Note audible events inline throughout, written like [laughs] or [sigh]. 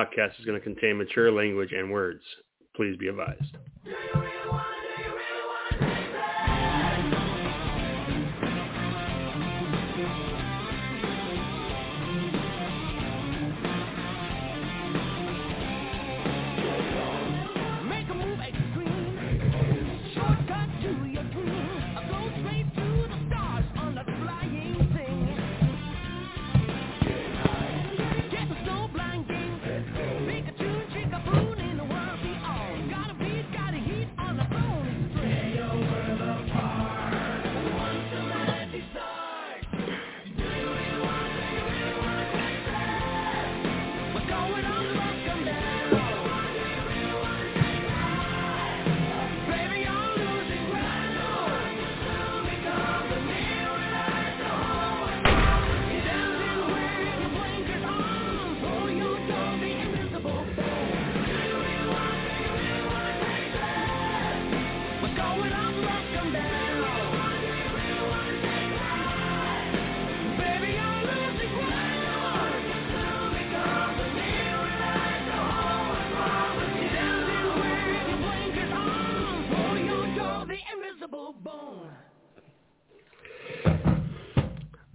podcast is going to contain mature language and words. Please be advised.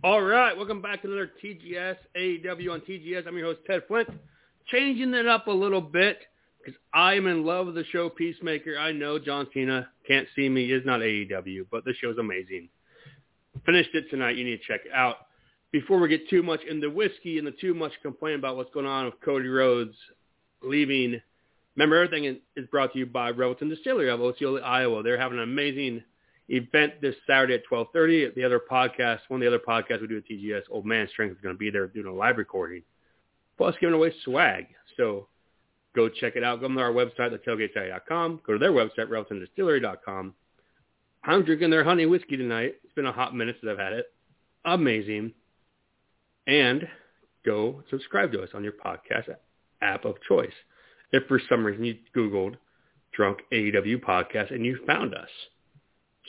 All right, welcome back to another TGS AEW on TGS. I'm your host Ted Flint, changing it up a little bit because I'm in love with the show Peacemaker. I know John Cena can't see me is not AEW, but the show's amazing. Finished it tonight. You need to check it out. Before we get too much into whiskey and the too much complaint about what's going on with Cody Rhodes leaving, remember everything is- is brought to you by Revelton Distillery of Osceola, Iowa. They're having an amazing event this Saturday at 12:30. The other podcast, one of the other podcasts we do at TGS, Old Man Strength is going to be there doing a live recording, plus giving away swag. So go check it out. Go to our website, thetailgatesite.com. Go to their website, ReveltonDistillery.com. I'm drinking their honey whiskey tonight. It's been a hot minute since I've had it. Amazing. And go subscribe to us on your podcast app of choice. If for some reason you Googled Drunk AEW Podcast and you found us.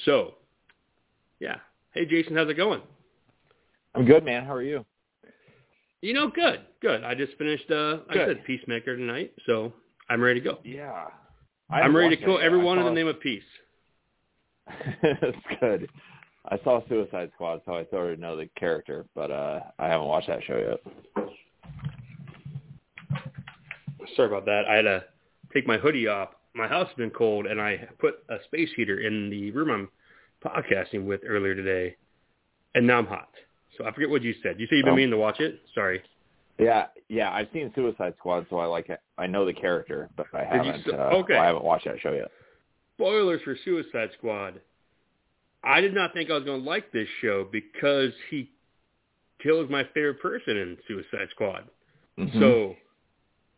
So, yeah. Hey, Jason, how's it going? I'm good, man. How are you? You know, good, good. I just finished, uh, like I Good. said, Peacemaker tonight, so I'm ready to go. Yeah. I'm ready to kill everyone in the name of peace. [laughs] That's good. I saw Suicide Squad, so I sort of know the character, but uh I haven't watched that show yet. Sorry about that. I had to take my hoodie off. My house has been cold, and I put a space heater in the room I'm podcasting with earlier today, and now I'm hot. So I forget what you said. You said you've been Oh. meaning to watch it? Sorry. Yeah, yeah. I've seen Suicide Squad, so I like it. I know the character, but I haven't. uh, okay. I haven't watched that show yet. spoilers for Suicide Squad. I did not think I was going to like this show because he kills my favorite person in Suicide Squad. Mhm. So,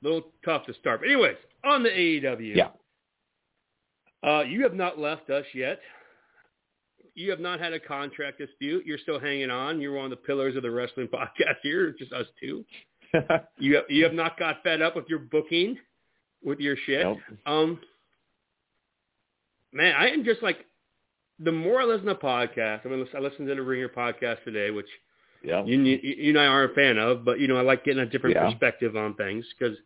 a little tough to start. But anyways, on the AEW. yeah, Uh, you have not left us yet. You have not had a contract dispute. You're still hanging on. You're one of the pillars of the wrestling [laughs] podcast here, just us two. [laughs] You have, you have not got fed up with your booking, with your shit. Nope. Um, man, I am just like, the more I listen to podcasts, I mean, I listened to the Ringer podcast today, which yeah. you, you, you and I aren't a fan of, but you know, I like getting a different Yeah. perspective on things because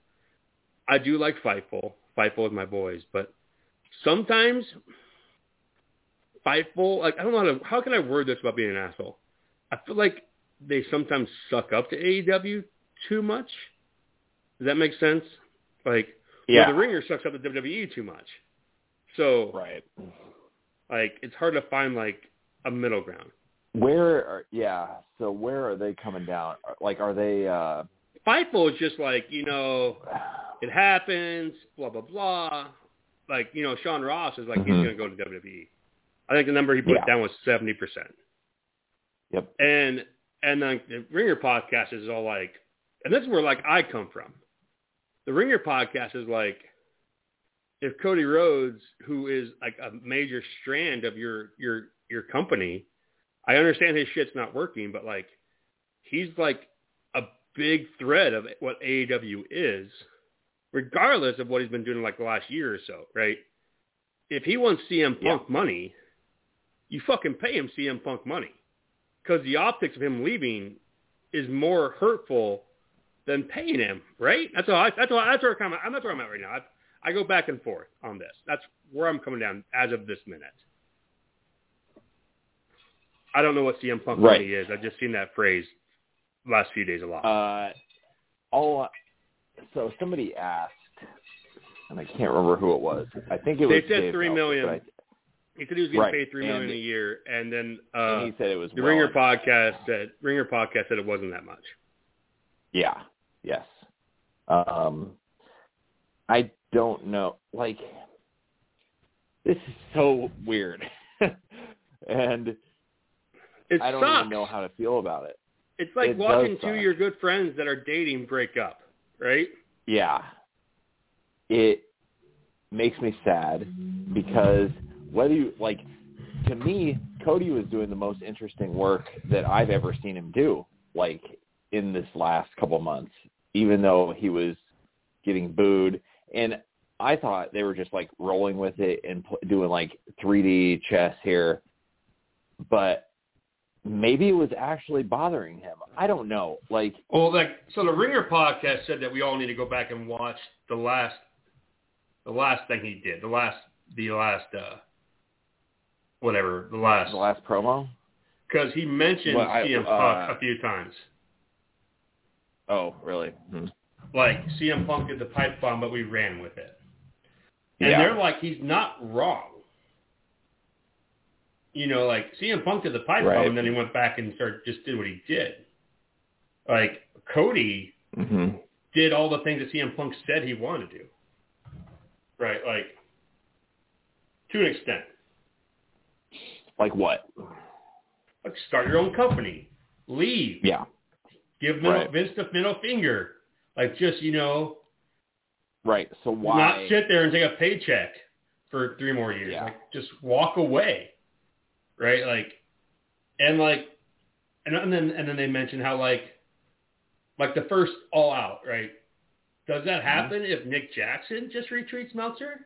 I do like Fightful. Fightful with my boys, but sometimes Fightful, like I don't know how to, how can I word this about being an asshole? I feel like they sometimes suck up to AEW too much. Does that make sense? Like, yeah. well, the Ringer sucks up to WWE too much. So, right. like, it's hard to find like a middle ground. Where? Are, yeah. So where are they coming down? Like, are they? uh Fightful is just like, you know, it happens, blah blah blah. Like you know, Sean Ross is like he's Mhm. going to go to WWE. I think the number he put Yeah. down was seventy percent. Yep. And and like the Ringer podcast is all like, and this is where like I come from. The Ringer podcast is like, if Cody Rhodes, who is like a major strand of your your your company, I understand his shit's not working, but like, he's like a big thread of what AEW is, regardless of what he's been doing like the last year or so, right? If he wants CM Punk money, you fucking pay him CM Punk money. Because the optics of him leaving is more hurtful than paying him, right? That's all. I, that's all. That's where I'm. I'm that's where I'm at right now. I, I go back and forth on this. That's where I'm coming down as of this minute. I don't know what CM Punk Right. money is. I've just seen that phrase last few days a lot. Uh, all so somebody asked, and I can't remember who it was. I think it They was said Dave three million. He said he was getting right, paid three million and- a year, and then and uh, he said it was the well Ringer podcast said Ringer podcast said it wasn't that much. Yeah. Yes. Um, I don't know. Like, this is so weird, [laughs] and It I don't sucks. even know how to feel about it. It's like it watching two of your good friends that are dating break up, right? Yeah. It makes me sad because whether you like to me, Cody was doing the most interesting work that I've ever seen him do, like in this last couple months, even though he was getting booed. And I thought they were just like rolling with it and doing like 3D chess here, but maybe it was actually bothering him. I don't know. Like, Well, like so, the Ringer podcast said that we all need to go back and watch the last, the last thing he did, the last, the last, uh, whatever, the last, the last promo. because he mentioned Well, I- CM uh, Punk a few times. Oh, really? Hmm. Like CM Punk did the pipe bomb, but we ran with it. And Yeah. they're like, he's not wrong. You know, like CM Punk did the pipe Right. bomb, and then he went back and started just did what he did. Like Cody hmm did all the things that CM Punk said he wanted to do. Right, like to an extent. Like what? Like start your own company, leave, Yeah. give middle, Right. Vince the middle finger. Like just you know, Right. So why? not sit there and take a paycheck for three more years. Yeah. Like just walk away. Right? Like and like and, and then and then they mentioned how like like the first all out, right? Does Mm-hmm. that happen if Nick Jackson just retreats Meltzer?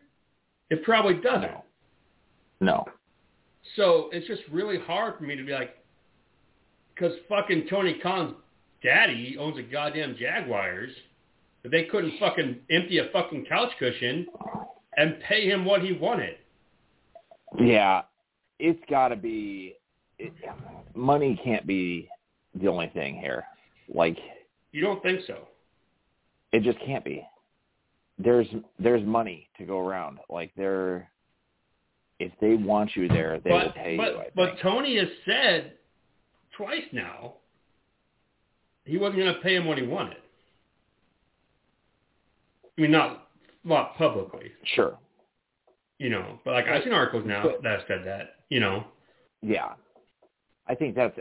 It probably doesn't. No. No. So it's just really hard for me to be like, because fucking Tony Khan's daddy owns a goddamn Jaguars, that they couldn't fucking empty a fucking couch cushion and pay him what he wanted. Yeah. It's got to be. It, money can't be the only thing here. Like You don't think so? it just can't be. There's there's money to go around. Like they're if they want you there, they will pay but you. But. Tony has said twice now he wasn't going to pay him what he wanted. I mean, not not publicly, sure. You know, but like I've seen articles now But- that said that, you know. Yeah. I think that's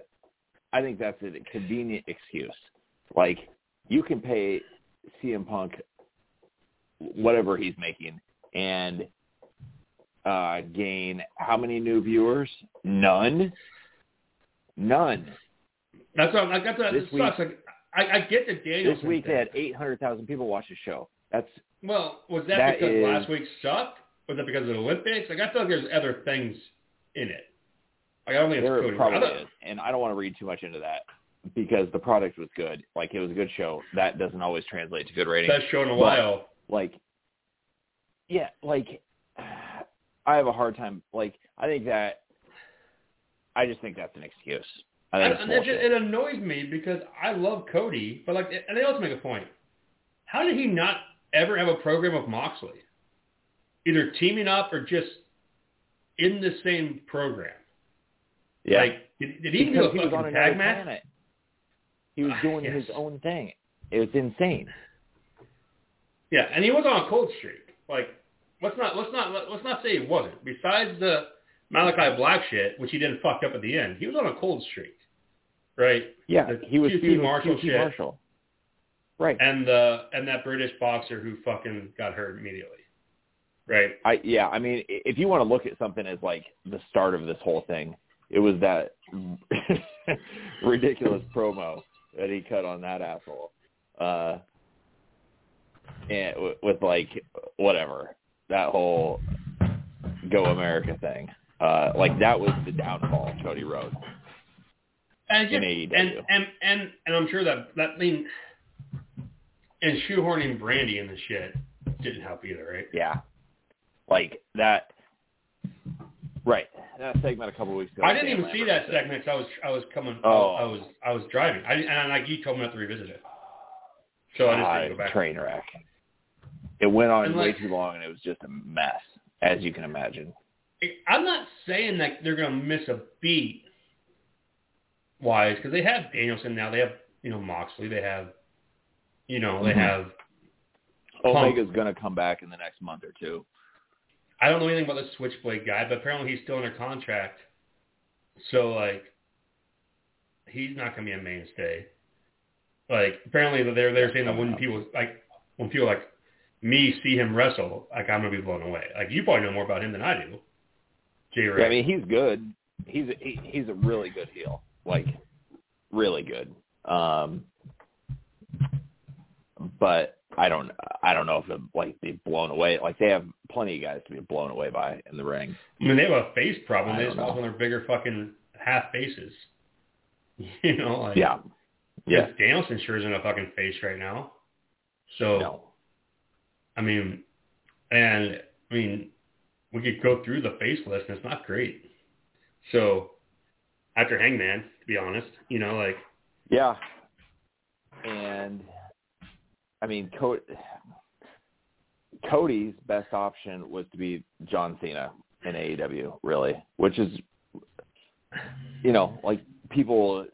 I think that's a convenient excuse. Like you can pay CM Punk whatever he's making and uh gain how many new viewers? None. None. That's what like that's what This sucks. Like I, I get the Danielson This week thing. they had 800,000 people watch the show. That's Well, was that, That because is- last week sucked? Was that because of the Olympics? Like I feel like there's other things in it. Like I don't think there Cody. probably I is, and I don't want to read too much into that because the product was good. Like it was a good show. That doesn't always translate to good ratings. Best show in a while. like yeah like i have a hard time like i think that i just think that's an excuse i think And, it's and it, it annoys me because I love Cody, but like, and they also make a point. How did he not ever have a program with Moxley? Either teaming up or just in the same program. yeah Like, did, did he even do a he fucking tag match? planet he was Ah, doing yes. his own thing it was insane Yeah, and he was on a cold streak. Like, let's not let's not let's not say he wasn't. Besides the Malachi Black shit, which he didn't fuck up at the end, he was on a cold streak, right? yeah The he was QT feuding with Marshall QT shit. Marshall right And the and that British boxer who fucking got hurt immediately, right? i yeah i mean if you want to look at something as like the start of this whole thing it was that [laughs] ridiculous promo that he cut on that asshole uh and with, with like whatever that whole go america thing uh like that was the downfall of cody rhodes And In just, AEW. and, and and and I'm sure that that I mean and shoehorning Brandi in the shit didn't help either, right? Yeah. Like that. Right. That segment a couple weeks ago. I didn't even see that segment. 'cause I was I was coming. Oh. I was I was driving. I and like you told me not to revisit it, so I just didn't go back. train wreck. It went on And, way like- too long, and it was just a mess, as you can imagine. I'm not saying that they're gonna miss a beat, wise, because they have Danielson now. They have you know Moxley. They have, you know, they Mhm. have. Omega's going to come back in the next month or two. I don't know anything about the Switchblade guy, but apparently he's still under contract. So like, he's not gonna be a mainstay. Like apparently they're they're saying that when people like when people like me see him wrestle, like I'm gonna be blown away. Like you probably know more about him than I do. Jay Ray. Yeah, I mean, he's good. He's a, he, he's a really good heel. Like, really good. Um, but I don't I don't know if it, like they've blown away. Like they have plenty of guys to be blown away by in the ring. I mean, they have a face problem. I They just of their bigger fucking half faces. [laughs] You know, like Yeah, yeah. Danielson sure isn't a fucking face right now. So No, I mean, and I mean, we could go through the face list, and it's not great. So after Hangman, to be honest, you know, like yeah. And I mean, Co- Cody's best option was to be John Cena in AEW, really, which is, you know, like people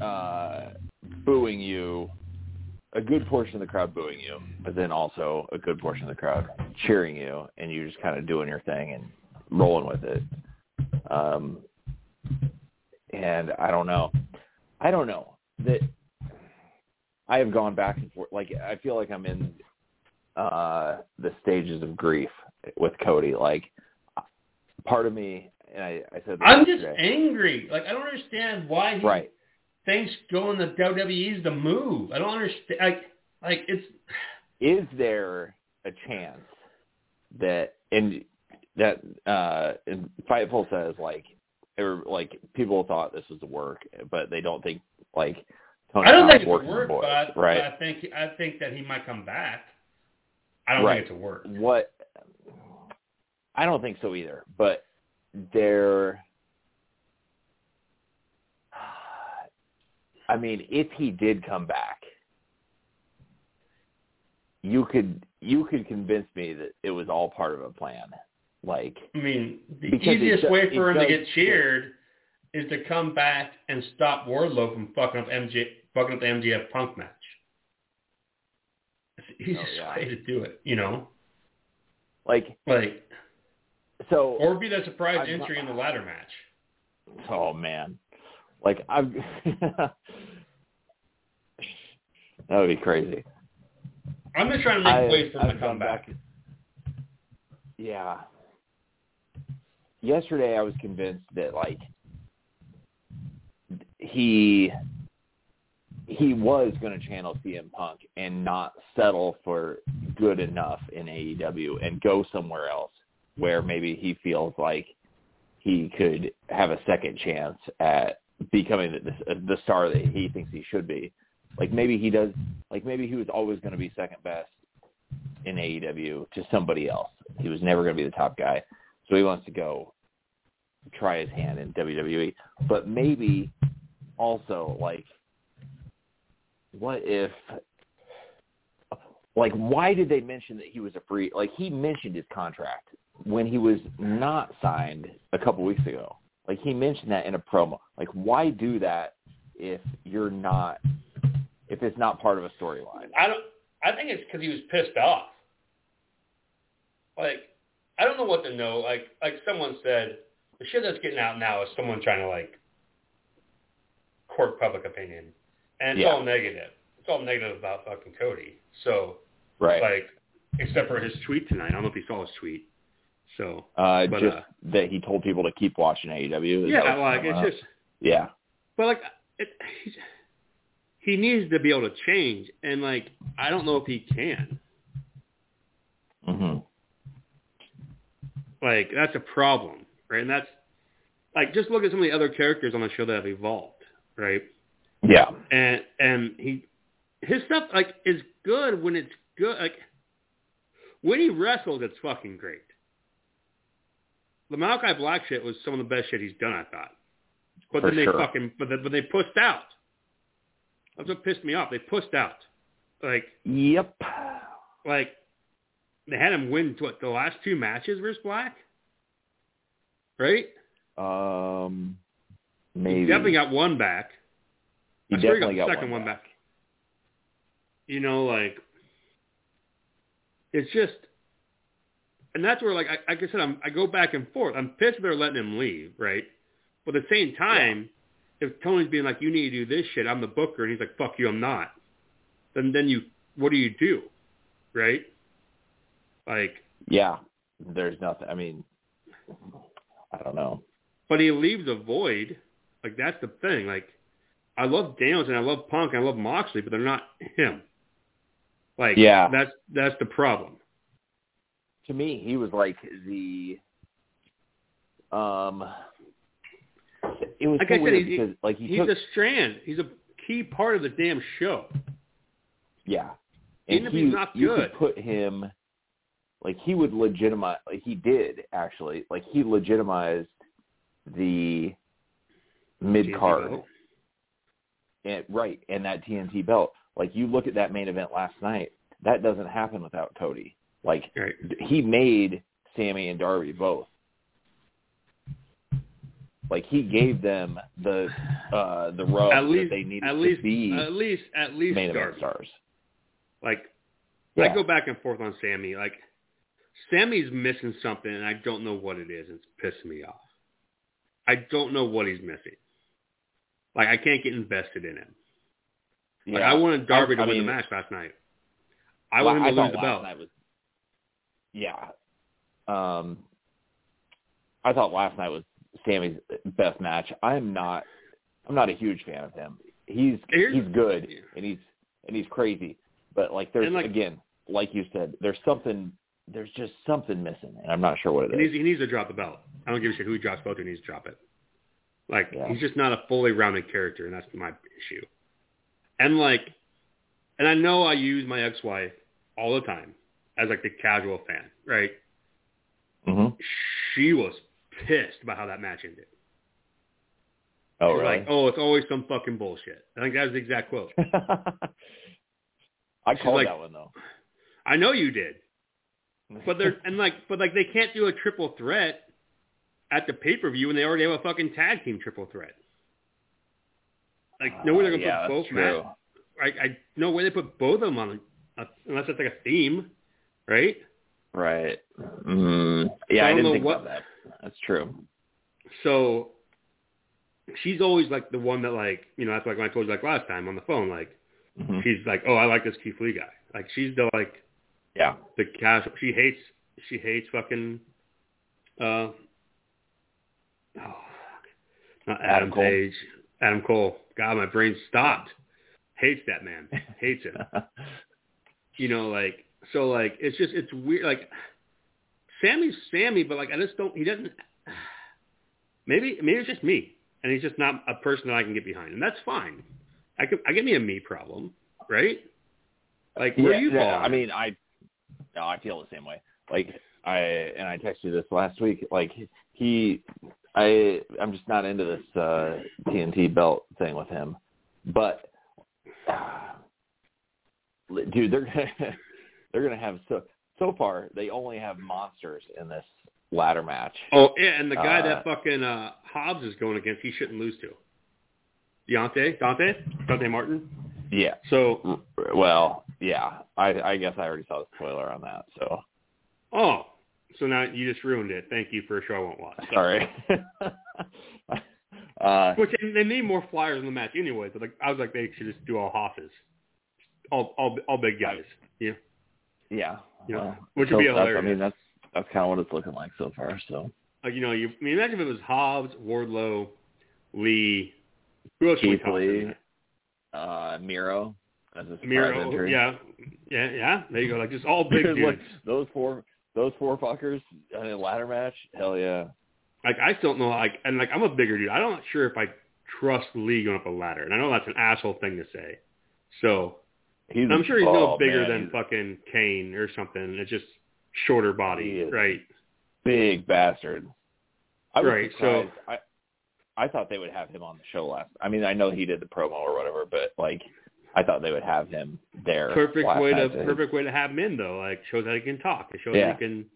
uh, booing you, a good portion of the crowd booing you, but then also a good portion of the crowd cheering you, and you just kind of doing your thing and rolling with it. Um, and I don't know, I don't know that I have gone back and forth. Like I feel like I'm in uh the stages of grief with Cody. Like part of me, and I, I said I'm just angry. Like I don't understand why he right. thinks going to WWE's the move. I don't understand. Like, like it's [sighs] Is there a chance that and that uh and Fightful says like or like people thought this was a work, but they don't think like Oh, I don't think it's a work, boys, but I, right? but I think I think that he might come back. I don't Right. think it's a work. what I don't think so either, but there I mean, if he did come back, you could you could convince me that it was all part of a plan. Like I mean, the easiest way for him to get cheered is to come back and stop Wardlow from fucking up MJ, fucking up the MJF Punk match. It's the oh, easiest Oh, yeah. way to do it, you know. like Like, so or be that surprise I'm entry not- in the ladder match. oh man. Like I'm [laughs] that would be crazy. I'm just trying to make I- ways for him I've to come gone back. Yeah. Yesterday I was convinced that like he he was going to channel CM Punk and not settle for good enough in AEW and go somewhere else where maybe he feels like he could have a second chance at becoming the, the star that he thinks he should be. Like maybe he does. Like maybe he was always going to be second best in AEW to somebody else. He was never going to be the top guy, so he wants to go try his hand in WWE. But maybe also like, what if? Like, why did they mention that he was a free? Like, he mentioned his contract when he was not signed a couple weeks ago. Like, he mentioned that in a promo. Like, why do that if you're not? If it's not part of a storyline? I don't. I think it's because he was pissed off. Like, I don't know what to know. Like, like someone said, the shit that's getting out now is someone trying to like court public opinion, and it's Yeah. all negative. It's all negative about fucking Cody. So, Right. like, except for his tweet tonight. I don't know if you saw his tweet. So, Uh, But, just uh, that he told people to keep watching AEW. Yeah, like it's on? just, yeah, but like, it, he needs to be able to change, and like, I don't know if he can. hmm Like that's a problem, right? And that's like just look at some of the other characters on the show that have evolved, right? Yeah, And and he his stuff like is good when it's good. Like when he wrestled, it's fucking great. The Malachi Black shit was some of the best shit he's done. I thought, but For then they sure. fucking but then, but they pushed out. That's what pissed me off. They pushed out. Like Yep. like they had him win what the last two matches versus Black, right? Um, maybe. He definitely got one back. He I swear definitely got the got second one one back. You know, like it's just, and that's where, like, I, like I said, I'm, I go back and forth. I'm pissed they're letting him leave, right? But at the same time, if Tony's being like, "You need to do this shit," I'm the booker, and he's like, "Fuck you, I'm not." Then, then you, what do you do, right? Like, Yeah. There's nothing. I mean, I don't know. but he leaves a void. Like that's the thing. Like I love Daniels and I love Punk and I love Moxley, but they're not him. Like Yeah. that's that's the problem. To me, he was like the. Um. It was Like so I said, weird he- because like he He's took a strand. He's a key part of the damn show. yeah, Even and if he, he's not you good. could put him like he would legitimize. Like he did actually. Like he legitimized the mid card belt. And right and that TNT belt. Like you look at that main event last night, that doesn't happen without Cody. Like Right. he made Sammy and Darby both. Like he gave them the uh the rub At least, that they needed at to least, be at least, at least main event Darby. stars. Like Yeah. I go back and forth on Sammy. Like Sammy's missing something, and I don't know what it is. It's pissing me off. I don't know what he's missing. Like I can't get invested in him. Like I wanted Darby I- to I win mean, the match last night. I wanted him to thought lose the belt. was yeah. Um I thought last night was Sammy's best match. I'm not I'm not a huge fan of him. He's Here's- he's good yeah. and he's and he's crazy. But like there's like- again, like you said, there's something there's just something missing and I'm not sure what it He is. needs, he needs to drop the belt. I don't give a shit who he drops the belt to. He needs to drop it. Like Yeah. he's just not a fully rounded character, and that's my issue. And like, and I know I use my ex-wife all the time as like the casual fan, right? hmm She was pissed about how that match ended. Oh She's really? like, oh, it's always some fucking bullshit. I think that was the exact quote. [laughs] I She's called like- that one though. I know you did, [laughs] but they're and like, but like they can't do a triple threat at the pay per view when they already have a fucking tag team triple threat. Like no way they're gonna Uh, yeah, put both true. match. I, I no way they put both of them on, a, unless it's like a theme, right? Right. Mm, yeah, I I, didn't think what- about that. That's true. So she's always like the one that like you know that's like when I told you like last time on the phone like Mhm. she's like oh I like this Keith Lee guy like she's the like Yeah. the casual she hates she hates fucking uh oh fuck. not Adam, Adam Cole. Page Adam Cole God my brain stopped hates that man [laughs] hates him you know, like so like it's just it's weird like Sammy's Sammy, but like I just don't he doesn't maybe maybe it's just me. And he's just not a person that I can get behind. And that's fine. I could I get me a me problem, right? Like where yeah, you yeah, fall? I mean, I no, I feel the same way. Like I and I texted you this last week. Like he, I, I'm just not into this uh TNT belt thing with him. But [sighs] uh, dude, they're gonna [laughs] they're gonna have so so far they only have monsters in this ladder match. Oh yeah, and the guy Uh, that fucking uh Hobbs is going against, he shouldn't lose to. Deontay? Dante? Dante Martin? Yeah. So Well, yeah. I I guess I already saw the spoiler on that. So oh. So now you just ruined it. Thank you for a show I won't watch. sorry. [laughs] uh, Which they- they need more flyers in the match anyway. So like I was like they should just do all hosses, all all all big guys. Yeah, yeah. Yeah. Well, Which would be that's- I mean, that's that's kind of what it's looking like so far. So like you know you. I mean imagine if it was Hobbs, Wardlow, Lee, who else Keith Lee, uh, Miro as a Miro, yeah, yeah, yeah. There you go. Like just all [laughs] big dudes. those four, those four fuckers in a ladder match. Hell yeah. Like I still don't know. Like and like I'm a bigger dude. I'm not sure if I trust Lee going up a ladder. And I know that's an asshole thing to say. So He's I'm sure he's oh, no bigger man, than fucking Kane or something. It's just shorter body, right? big bastard. I was Right, so- surprised. I I thought they would have him on the show last. I mean, I know he did the promo or whatever, but like, I thought they would have him there. Perfect way to perfect way to have him in though. Like shows that he can talk. It shows Yeah. he can,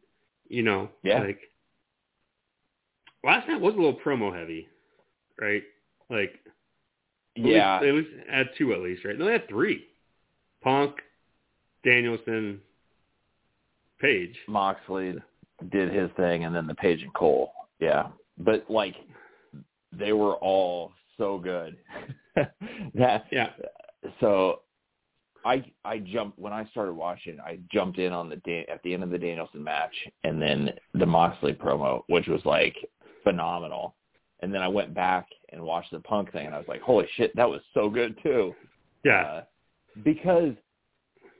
you know, Yeah. like last night was a little promo heavy, right? Like at Yeah, least, at least had two at least, right? No, they had three. Punk, Danielson, Page. Moxley did his thing, and then the Page and Cole. Yeah, but like, they were all so good. [laughs] that Yeah. So I I jumped when I started watching. I jumped in on the Dan, at the end of the Danielson match, and then the Moxley promo, which was like phenomenal. And then I went back and watched the Punk thing, and I was like, "Holy shit, that was so good too!" Yeah. Uh, because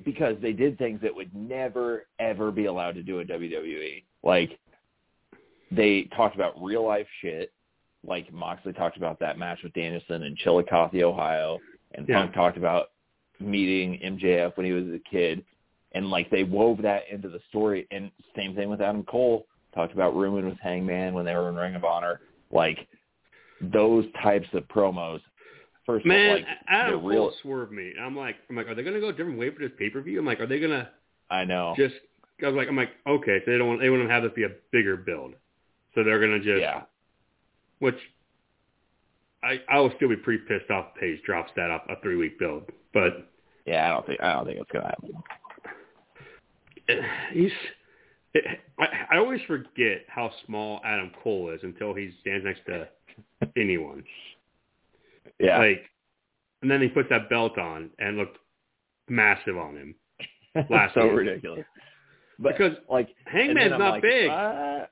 because they did things that would never ever be allowed to do in WWE. Like they talked about real life shit. Like Moxley talked about that match with Danielson in Chillicothe, Ohio, and Yeah. Punk talked about meeting MJF when he was a kid, and like they wove that into the story. And same thing with Adam Cole. Talked about rooming with Hangman when they were in Ring of Honor. Like those types of promos. First Man, of all, like Adam the real. Cole swerved me. I'm like, I'm like, are they gonna go a different way for this pay per view? I'm like, are they gonna I know. just? I was like, I'm like, okay, so they don't want they want to have this be a bigger build, so they're gonna just, yeah. which I I will still be pretty pissed off. if Page drops that up a three week build, but Yeah, I don't think I don't think it's gonna happen. [sighs] he's. I, I always forget how small Adam Cole is until he stands next to anyone. Yeah, Like, and then he puts that belt on and looked massive on him. last [laughs] so year. ridiculous. But Because like, Hangman's not like, big. uh,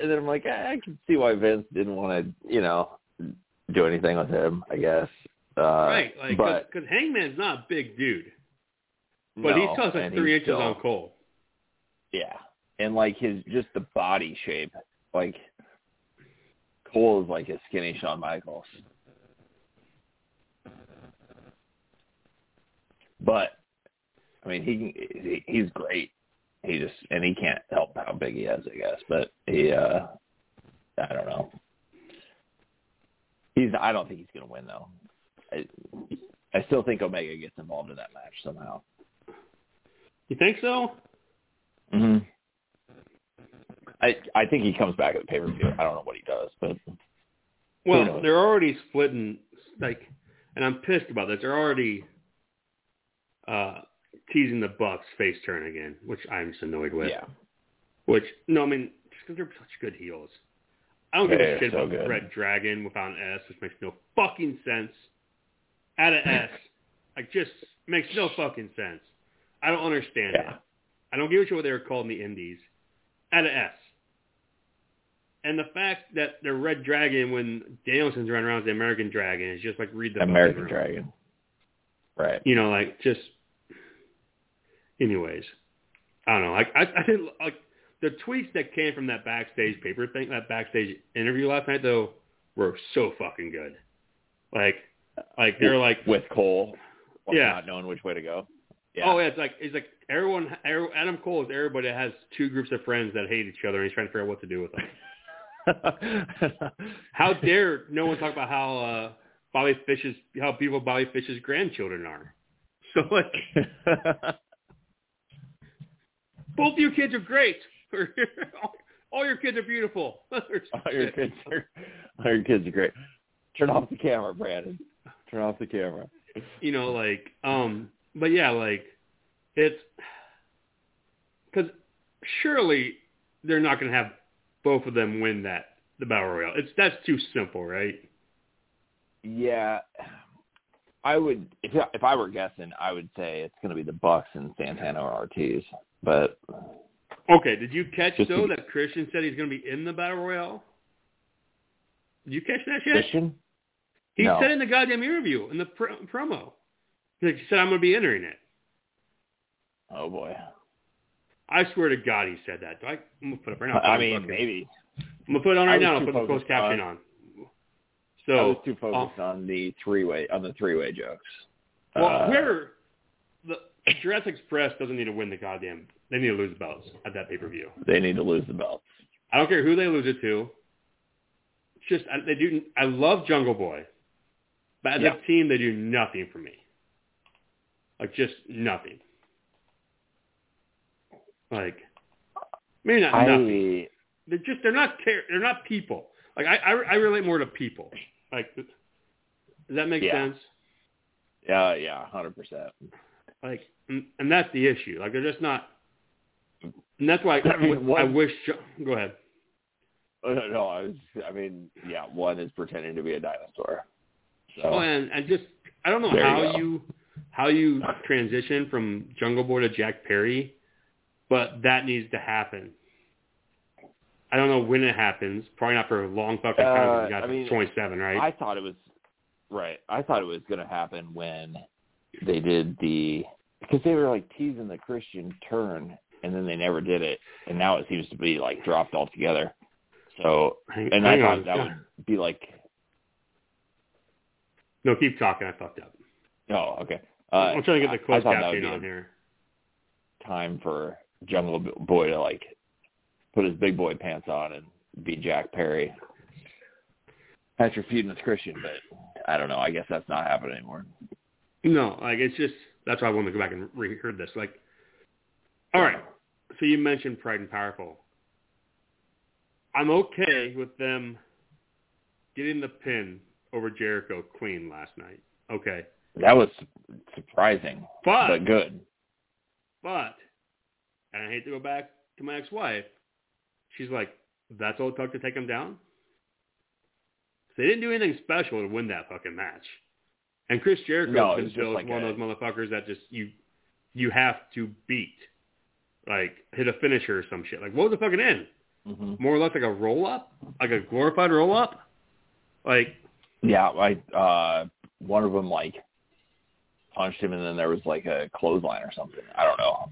and then I'm like, I can see why Vince didn't want to, you know, do anything with him. I guess. Uh, right, like because Hangman's not a big dude, but no, he's still like three inches still- on Cole. Yeah, and like his just the body shape, like Cole is like a skinny Shawn Michaels. But I mean, he, he he's great. He just and he can't help how big he is, I guess. But he, uh I don't know. He's. I don't think he's gonna win though. I, I still think Omega gets involved in that match somehow. You think so? hmm I I think he comes back at the pay per view. I don't know what he does, but Well, they're already splitting, like, and I'm pissed about this. They're already uh teasing the Bucks face turn again, which I'm just annoyed with. yeah, Which no, I mean, just because they're such good heels. I don't give a shit so about good. Red Dragon without an S, which makes no fucking sense. Add an S, [laughs] like just makes no fucking sense. I don't understand Yeah. it. I don't give a shit what they were called in the Indies. Add an S. And the fact that they're Red Dragon when Danielson's running around as the American Dragon is just like read the American. Dragon. Right. You know, like just. Anyways, I don't know. Like I, I didn't like the tweets that came from that backstage paper thing, that backstage interview last night though, were so fucking good. Like, like they're like, with Cole, Yeah. not knowing which way to go. Yeah. oh yeah, it's like it's like everyone. Adam Cole is everybody that has two groups of friends that hate each other, and he's trying to figure out what to do with them. [laughs] How dare no one talk about how uh, Bobby Fish's how beautiful Bobby Fish's grandchildren are? So like, [laughs] both of your kids are great. [laughs] All your kids are beautiful. [laughs] all your kids are all your kids are great. Turn off the camera, Brandon. Turn off the camera. you know, like, um, but yeah, like, it's because surely they're not going to have both of them win that the battle royale. It's that's too simple, right? Yeah, I would if if I were guessing, I would say it's going to be the Bucks and Santana or Ortiz. But Okay, did you catch Just though to- that Christian said he's going to be in the battle royale? Did you catch that shit? Christian, He No. said in the goddamn interview in the pr- promo. He said I'm going to be entering it. oh boy. I swear to God, he said that. I, I'm gonna put it right now. I mean, Fucking- maybe I'm gonna put it on right now. I'll put the closed caption on- So I was too focused on the three way on the three way jokes. well, Uh, whoever Jurassic Express doesn't need to win the goddamn. They need to lose the belts at that pay per view. They need to lose the belts. I don't care who they lose it to. It's just I- they do. I love Jungle Boy, but as Yeah. a team, they do nothing for me. Like just nothing. Like maybe not nothing. They're just they're not they're not people. Like I, I I relate more to people. Like does that make Yeah. sense? yeah yeah hundred percent. Like and, and that's the issue. Like they're just not. And that's why I, I mean, I wish. Go ahead. Oh, no, I was. I mean, yeah, one is pretending to be a dinosaur. So Oh, and and just I don't know There you how go. you how you transition from Jungle Boy to Jack Perry, but that needs to happen. I don't know when it happens. Probably not for a long fucking time. Uh, you got I mean, 27, right? I thought it was right. I thought it was going to happen when they did the because they were like teasing the Christian turn, and then they never did it, and now it seems to be like dropped altogether. So, Hang- and I thought on. that would be like, No, keep talking. I fucked up. oh, okay. Uh, I'm trying to get the I- I closed thought that would captioning be on here. time for Jungle Boy to like put his big boy pants on and be Jack Perry after feuding with Christian, but I don't know. I guess that's not happening anymore. No, like it's just that's why I wanted to go back and reheard this. Like, all right. So you mentioned Proud and Powerful. I'm okay with them getting the pin over Jericho Queen last night. Okay, That was surprising, but but good. but and I hate to go back to my ex-wife. She's like, that's all it took to take him down. They didn't do anything special to win that fucking match. And Chris Jericho No, it has was been just built like one a- of those motherfuckers that just you you have to beat. Like hit a finisher or some shit. Like what was the fucking end? hmm More or less like a roll up? Like a glorified roll up? Like Yeah, I uh one of them like punched him, and then there was like a clothesline or something. I don't know.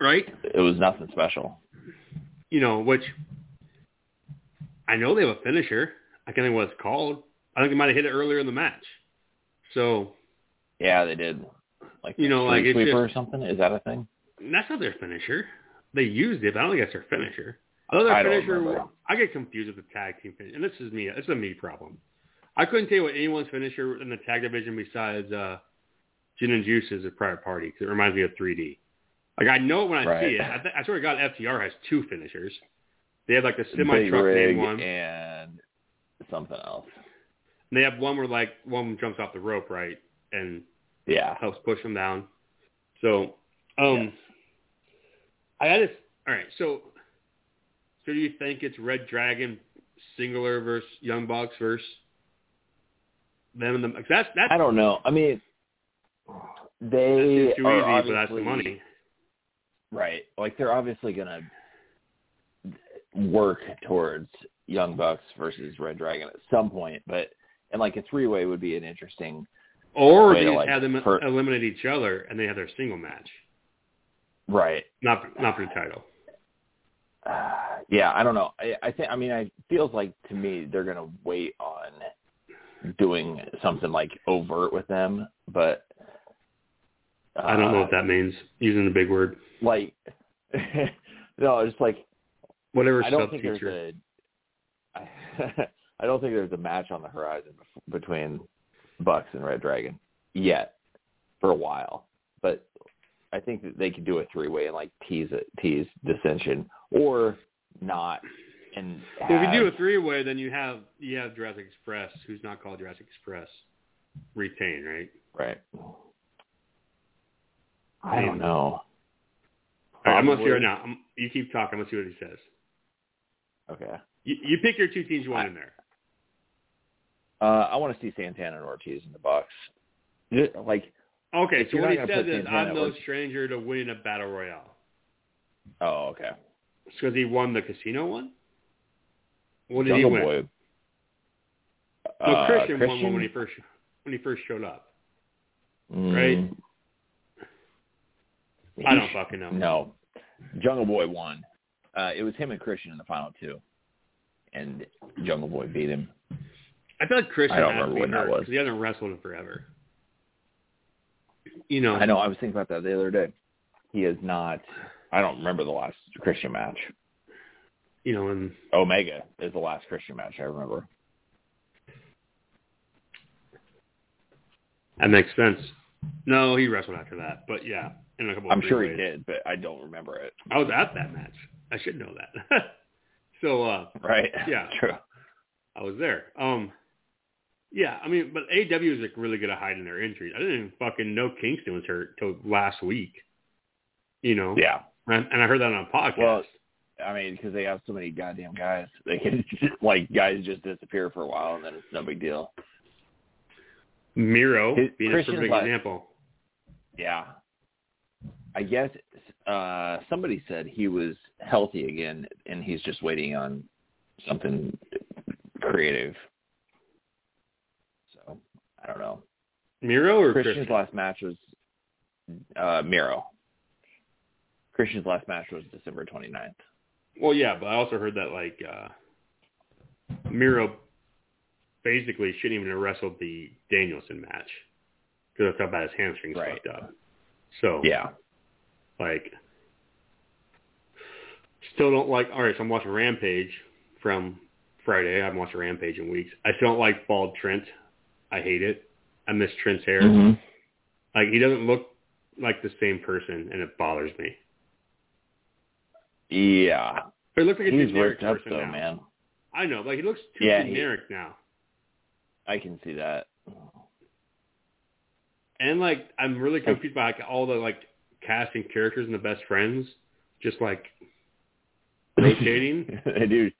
right? It was nothing special. You know, which I know they have a finisher. I can't think what it's called. I think they might have hit it earlier in the match. So Yeah, they did. Like You know, like, it's sweeper just- or something. Is that a thing? That's not their finisher. They used it, but I don't think that's their finisher. I know their I don't finisher. I get confused with the tag team finisher, and this is me. It's a me problem. I couldn't tell you what anyone's finisher in the tag division besides uh, Gin and Juice is a private party because it reminds me of 3D. Like I know it when I Right. see it. I, th- I swear to God, FTR has two finishers. They have like the semi truck name one. and something else. And they have one where like one jumps off the rope, right, and Yeah. helps push them down. So, um, Yes. I got this. All right, so, so do you think it's Red Dragon singular versus Young Bucks versus them and the? That's that's I don't know. I mean, they that's too are easy, but that's the money. Right. Like they're obviously gonna work towards Young Bucks versus Red Dragon at some point, but and like a three way would be an interesting Or they like, have them per- eliminate each other and they have their single match, right. not not for the title. Uh, [sighs] yeah, I don't know. I, I think I mean I feels like to me they're gonna wait on doing something like overt with them, but uh, I don't know what that means. Using the big word, like [laughs] no, it's like whatever I don't think there's a. I, [laughs] I don't think there's a match on the horizon between Bucks and Red Dragon yet for a while, but I think that they could do a three way and like tease it, tease dissension, or not. And If you do a three way, then you have you have Jurassic Express, who's not called Jurassic Express, retain, right? right, I don't know. All right, I'm gonna see right now. I'm, you keep talking. I'm gonna see what he says. Okay, You, you pick your two teams you want in there. uh, I want to see Santana and Ortiz in the box. Like, Okay, so what he says is, I'm no stranger to winning a battle royale. oh, okay, Because he won the casino one. What did Jungle he win? Boy. No, Uh, Christian, won one when he first when he first showed up. right? Mm. I don't fucking know. No, Jungle Boy won. Uh, it was him and Christian in the final two, and Jungle Boy beat him. I feel like Christian I don't remember be when that was. he hasn't wrestled in forever. You know, I know. I was thinking about that the other day. He is not. I don't remember the last Christian match. you know, and Omega is the last Christian match I remember. that makes sense. No, he wrestled after that, but yeah, in a couple. Of I'm sure he did, but I don't remember it. I was at that match. I should know that. [laughs] so uh Right? Yeah. [laughs] True. I was there. Um yeah, I mean, but AEW is like really good at hiding their injuries. I didn't even fucking know Kingston was hurt till last week. You know, Yeah. and, and I heard that on a podcast. Well, I mean, because they have so many goddamn guys, they can like guys just disappear for a while and then it's no big deal. Miro His- being a perfect like- example. Yeah. I guess uh somebody said he was healthy again and he's just waiting on something creative. Don't know. Miro or Christian's Christian? last match was uh Miro. Christian's last match was December 29th. Well, yeah, but I also heard that like uh Miro basically shouldn't even have wrestled the Danielson match because that's how bad his hamstrings Right. fucked up. So Yeah. like still don't like all right so i'm watching rampage from friday i haven't watched rampage in weeks i still don't like bald trent i hate it i miss trent's hair Mhm. like he doesn't look like the same person and it bothers me Yeah. but it looks like a He's worked up person though, now man. i know like he looks too Yeah, he- generic now I can see that. and like i'm really confused by like all the like casting characters and the best friends just like [laughs] rotating they do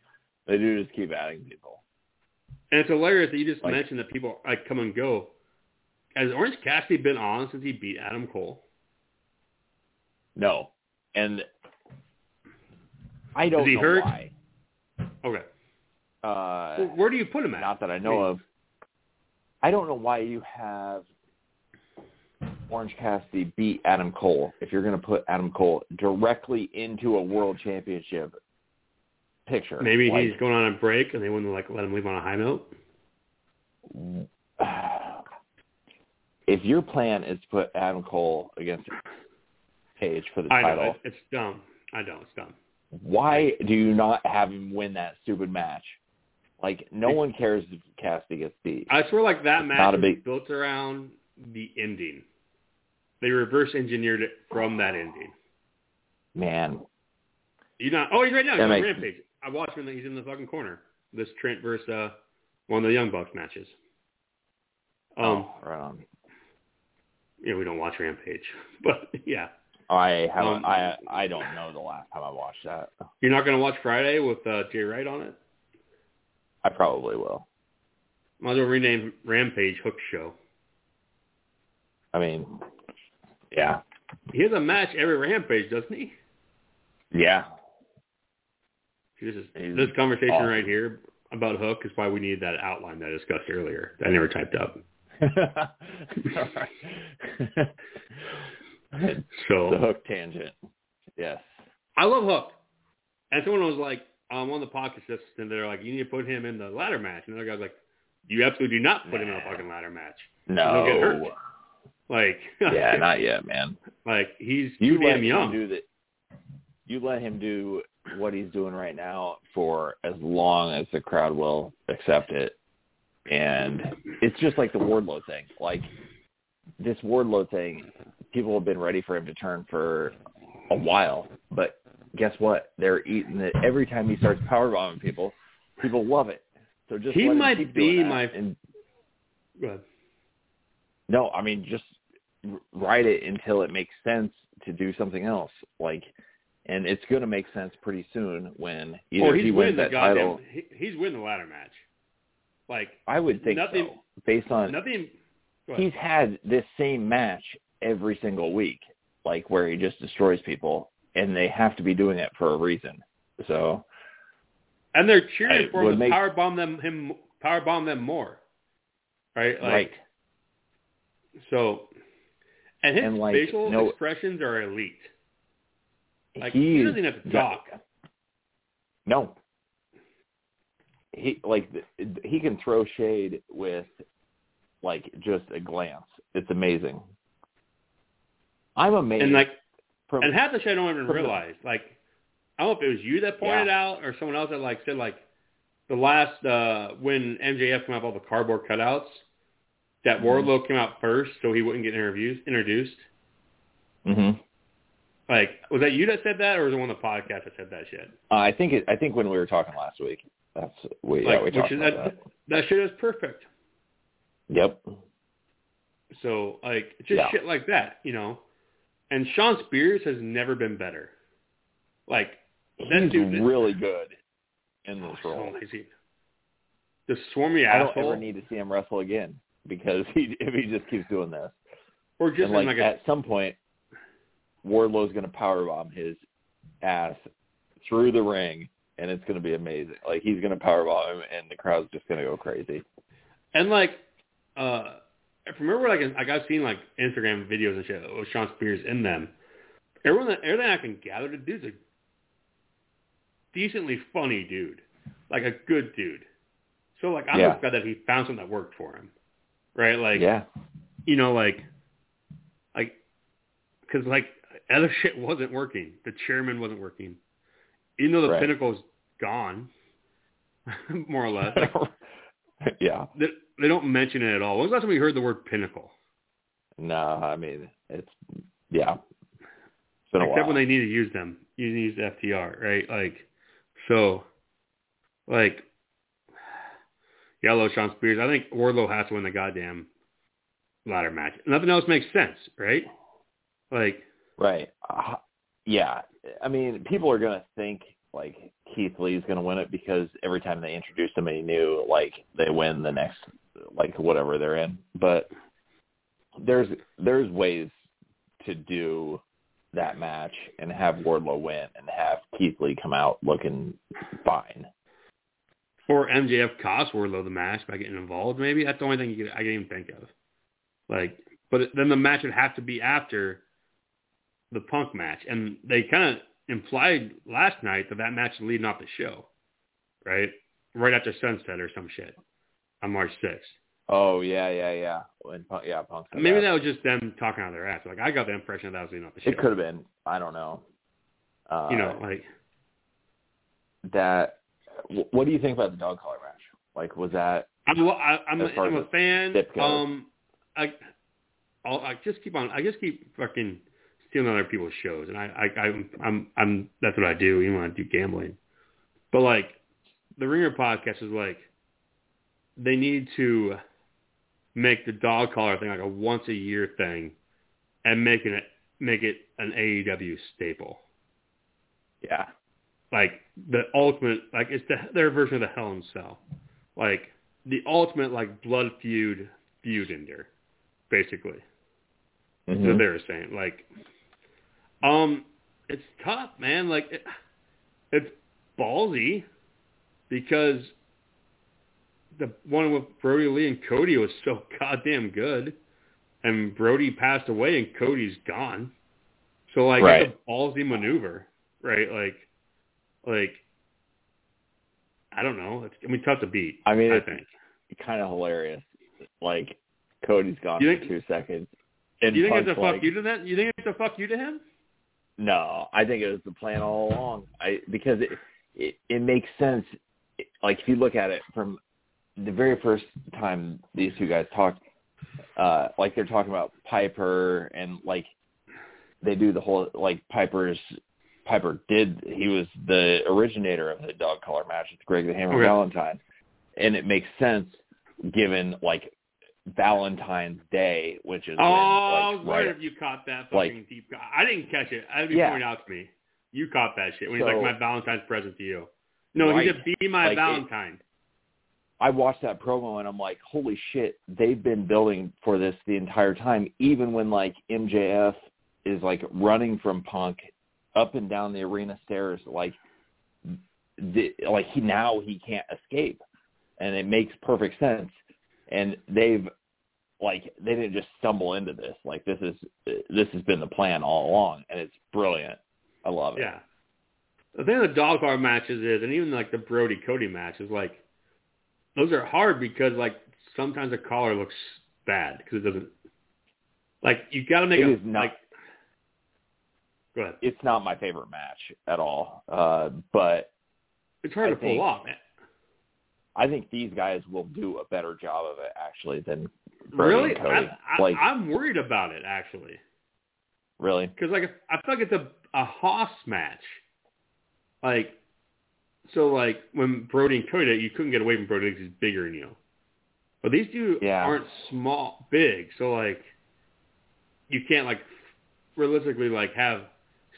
they do just keep adding people. And it's hilarious that you just Like- mentioned that people like come and go. Has Orange Cassidy been on since he beat Adam Cole? No. And I don't Is he know hurt? why. Okay. Uh Well, where do you put him at? not that I know of. I don't know why you have Orange Cassidy beat Adam Cole if you're going to put Adam Cole directly into a world championship picture. Maybe Like, he's going on a break and they wouldn't like let him leave on a high note. [sighs] if your plan is to put Adam Cole against Page for the I know title, it's, it's dumb. I know it's dumb. why do you not have him win that stupid match? Like no one cares if Cassidy gets beat. I swear, like that It's match not a was big- built around the ending. They reverse engineered it from that ending. Man, You not? Oh, he's right now. He's on makes- Rampage. I watched him. He's in the fucking corner. This Trent versus uh, one of the Young Bucks matches. Um, oh, right on. you know, we don't watch Rampage, [laughs] but yeah. I haven't. Um, I I don't know the last time I watched that. You're not going to watch Friday with uh, Jay White on it? I probably will. Might as well rename Rampage Hook Show. I mean, yeah, He has a match every Rampage, doesn't he? yeah. This is He's this conversation awesome. right here about Hook is why we needed that outline that I discussed earlier. That I never typed up. [laughs] the So hook tangent. Yes. I love Hook. And someone was like, um, on the podcast, and they're like, you need to put him in the ladder match. And the other guy's like, you absolutely do not put him in a fucking ladder match. No. get hurt. Like, [laughs] yeah, not yet, man. like he's You too let damn him young. do the. You let him do what he's doing right now for as long as the crowd will accept it, and it's just like the Wardlow thing. Like this Wardlow thing, people have been ready for him to turn for a while, but guess what? They're eating it every time he starts powerbombing people. People love it. So just He might be my- and no, I mean just ride it until it makes sense to do something else. Like, and it's going to make sense pretty soon when either oh, he's he wins the that goddamn. title. He, he's winning the ladder match. Like I would think nothing- so, based on nothing. He's had this same match every single week, like where he just destroys people, and they have to be doing it for a reason. So And they're cheering I for him to make- power bomb them him power bomb them more. Right? Like, right, So and his And, like, facial no- expressions are elite. Like he he doesn't have to talk. No. He like he can throw shade with like just a glance. It's amazing. I'm amazed. And like, from, and half the shit I don't even realize. Like, I don't know if it was you that pointed out or someone else that like said like the last uh when MJF came out with all the cardboard cutouts, that Mhm. Wardlow came out first so he wouldn't get interviews introduced. Mhm. Like, was that you that said that, or was it one of the podcasts that said that shit? Uh, I think it, I think when we were talking last week, that's we yeah Like, we talked is about that, that. that shit is perfect. Yep. So like it's just Yeah. shit like that, you know. And Shawn Spears has never been better. Like that He's dude really good in this oh, so role. amazing. The swarmy I don't ever need to see him wrestle again because [laughs] he if he just keeps doing this. or just like, like a at some point, Wardlow's going to powerbomb his ass through the ring, and it's going to be amazing. Like he's going to powerbomb him, and the crowd's just going to go crazy. and like uh if you remember like like I've seen like Instagram videos and shit with Shawn Spears in them. Everyone that everything I can gather, the dude's a decently funny dude, like a good dude. So like I'm Yeah. just glad that he found something that worked for him, right? Like yeah, you know, like, like, because like other [laughs] shit wasn't working. The chairman wasn't working, even though the Right. pinnacle's gone, [laughs] more or less. Like [laughs] yeah. they, they don't mention it at all. When was the last time we heard the word pinnacle? No, I mean it's yeah. It's been a Except while. when they need to use them. You need to use FTR, right? Like, so, like, yellow Shawn Spears. I think Wardlow has to win the goddamn ladder match. Nothing else makes sense, right? Like, Right. Uh, yeah. I mean, people are going to think like Keith Lee's going to win it because every time they introduce somebody new, like they win the next, like whatever they're in. But there's there's ways to do that match and have Wardlow win and have Keith Lee come out looking fine. Or MJF cost Wardlow the match by getting involved. Maybe that's the only thing you could, I can even think of. Like, but then the match would have to be after the Punk match, and they kind of implied last night that that match is leading off the show, right? Right after sunset or some shit on March sixth. Oh yeah, yeah, yeah. When Punk, yeah, Punk Maybe that. that was just them talking out of their ass. Like I got the impression that, that was leading off the show. it could have been. I don't know. Uh, you know, like that. What do you think about the dog collar match? Like, was that I'm a, I, I'm, a, I'm a fan. Um, I, I'll, I just keep on. I just keep fucking stealing other people's shows, and I, I, I'm, I'm, I'm. That's what I do, even when I do gambling. But like, the Ringer podcast is like, they need to make the dog collar thing like a once a year thing, and making it make it an AEW staple. yeah? like the ultimate like it's the, their version of the Hell in Cell, like the ultimate like blood feud feud ender, basically. That's what Mhm. they were saying. Like, um, it's tough, man. Like, it, it's ballsy because the one with Brodie Lee and Cody was so [laughs] goddamn good, and Brodie passed away and Cody's gone. So like, Right. it's a ballsy maneuver, right? Like, like, I don't know. It's I mean tough to beat. I mean, I it's think. kind of hilarious. Like, Cody's gone You for two seconds. And you think it's a fuck like, you to that? You think it's a fuck you to him? No, I think it was the plan all along. I because it it, it makes sense. It- Like if you look at it from the very first time these two guys talked, uh, like they're talking about Piper and like they do the whole like Piper's Piper did he was the originator of the dog collar match with Greg the Hammer Okay. Valentine, and it makes sense given like Valentine's Day, which is Oh, when, like, was right if you caught that fucking like- deep. I didn't catch it. I be Yeah. pointed out to me. You caught that shit when he's like, "My Valentine's present to you." No, he said, "Be my Like, it- Valentine." I watched that promo and I'm like, holy shit, they've been building for this the entire time. Even when like MJF is like running from Punk up and down the arena stairs, like, the, like he now he can't escape, and it makes perfect sense. And they've like they didn't just stumble into this. Like this is this has been the plan all along, and it's brilliant. I love it. Yeah. The thing with the dog car matches is, and even like the Brodie Cody match is like, those are hard because like sometimes the collar looks bad because it doesn't. Like you got to make It a is not- like Go ahead. it's not my favorite match at all. Uh, but It's hard I to pull off, man. I think these guys will do a better job of it actually than Really? I, I, like I'm worried about it actually, really. because like I feel like it's a a Hoss match. Like, so like when Brodie and Cody, you couldn't get away from Brodie because he's bigger than you. But these two Yeah. aren't small, big. So like, you can't like realistically like have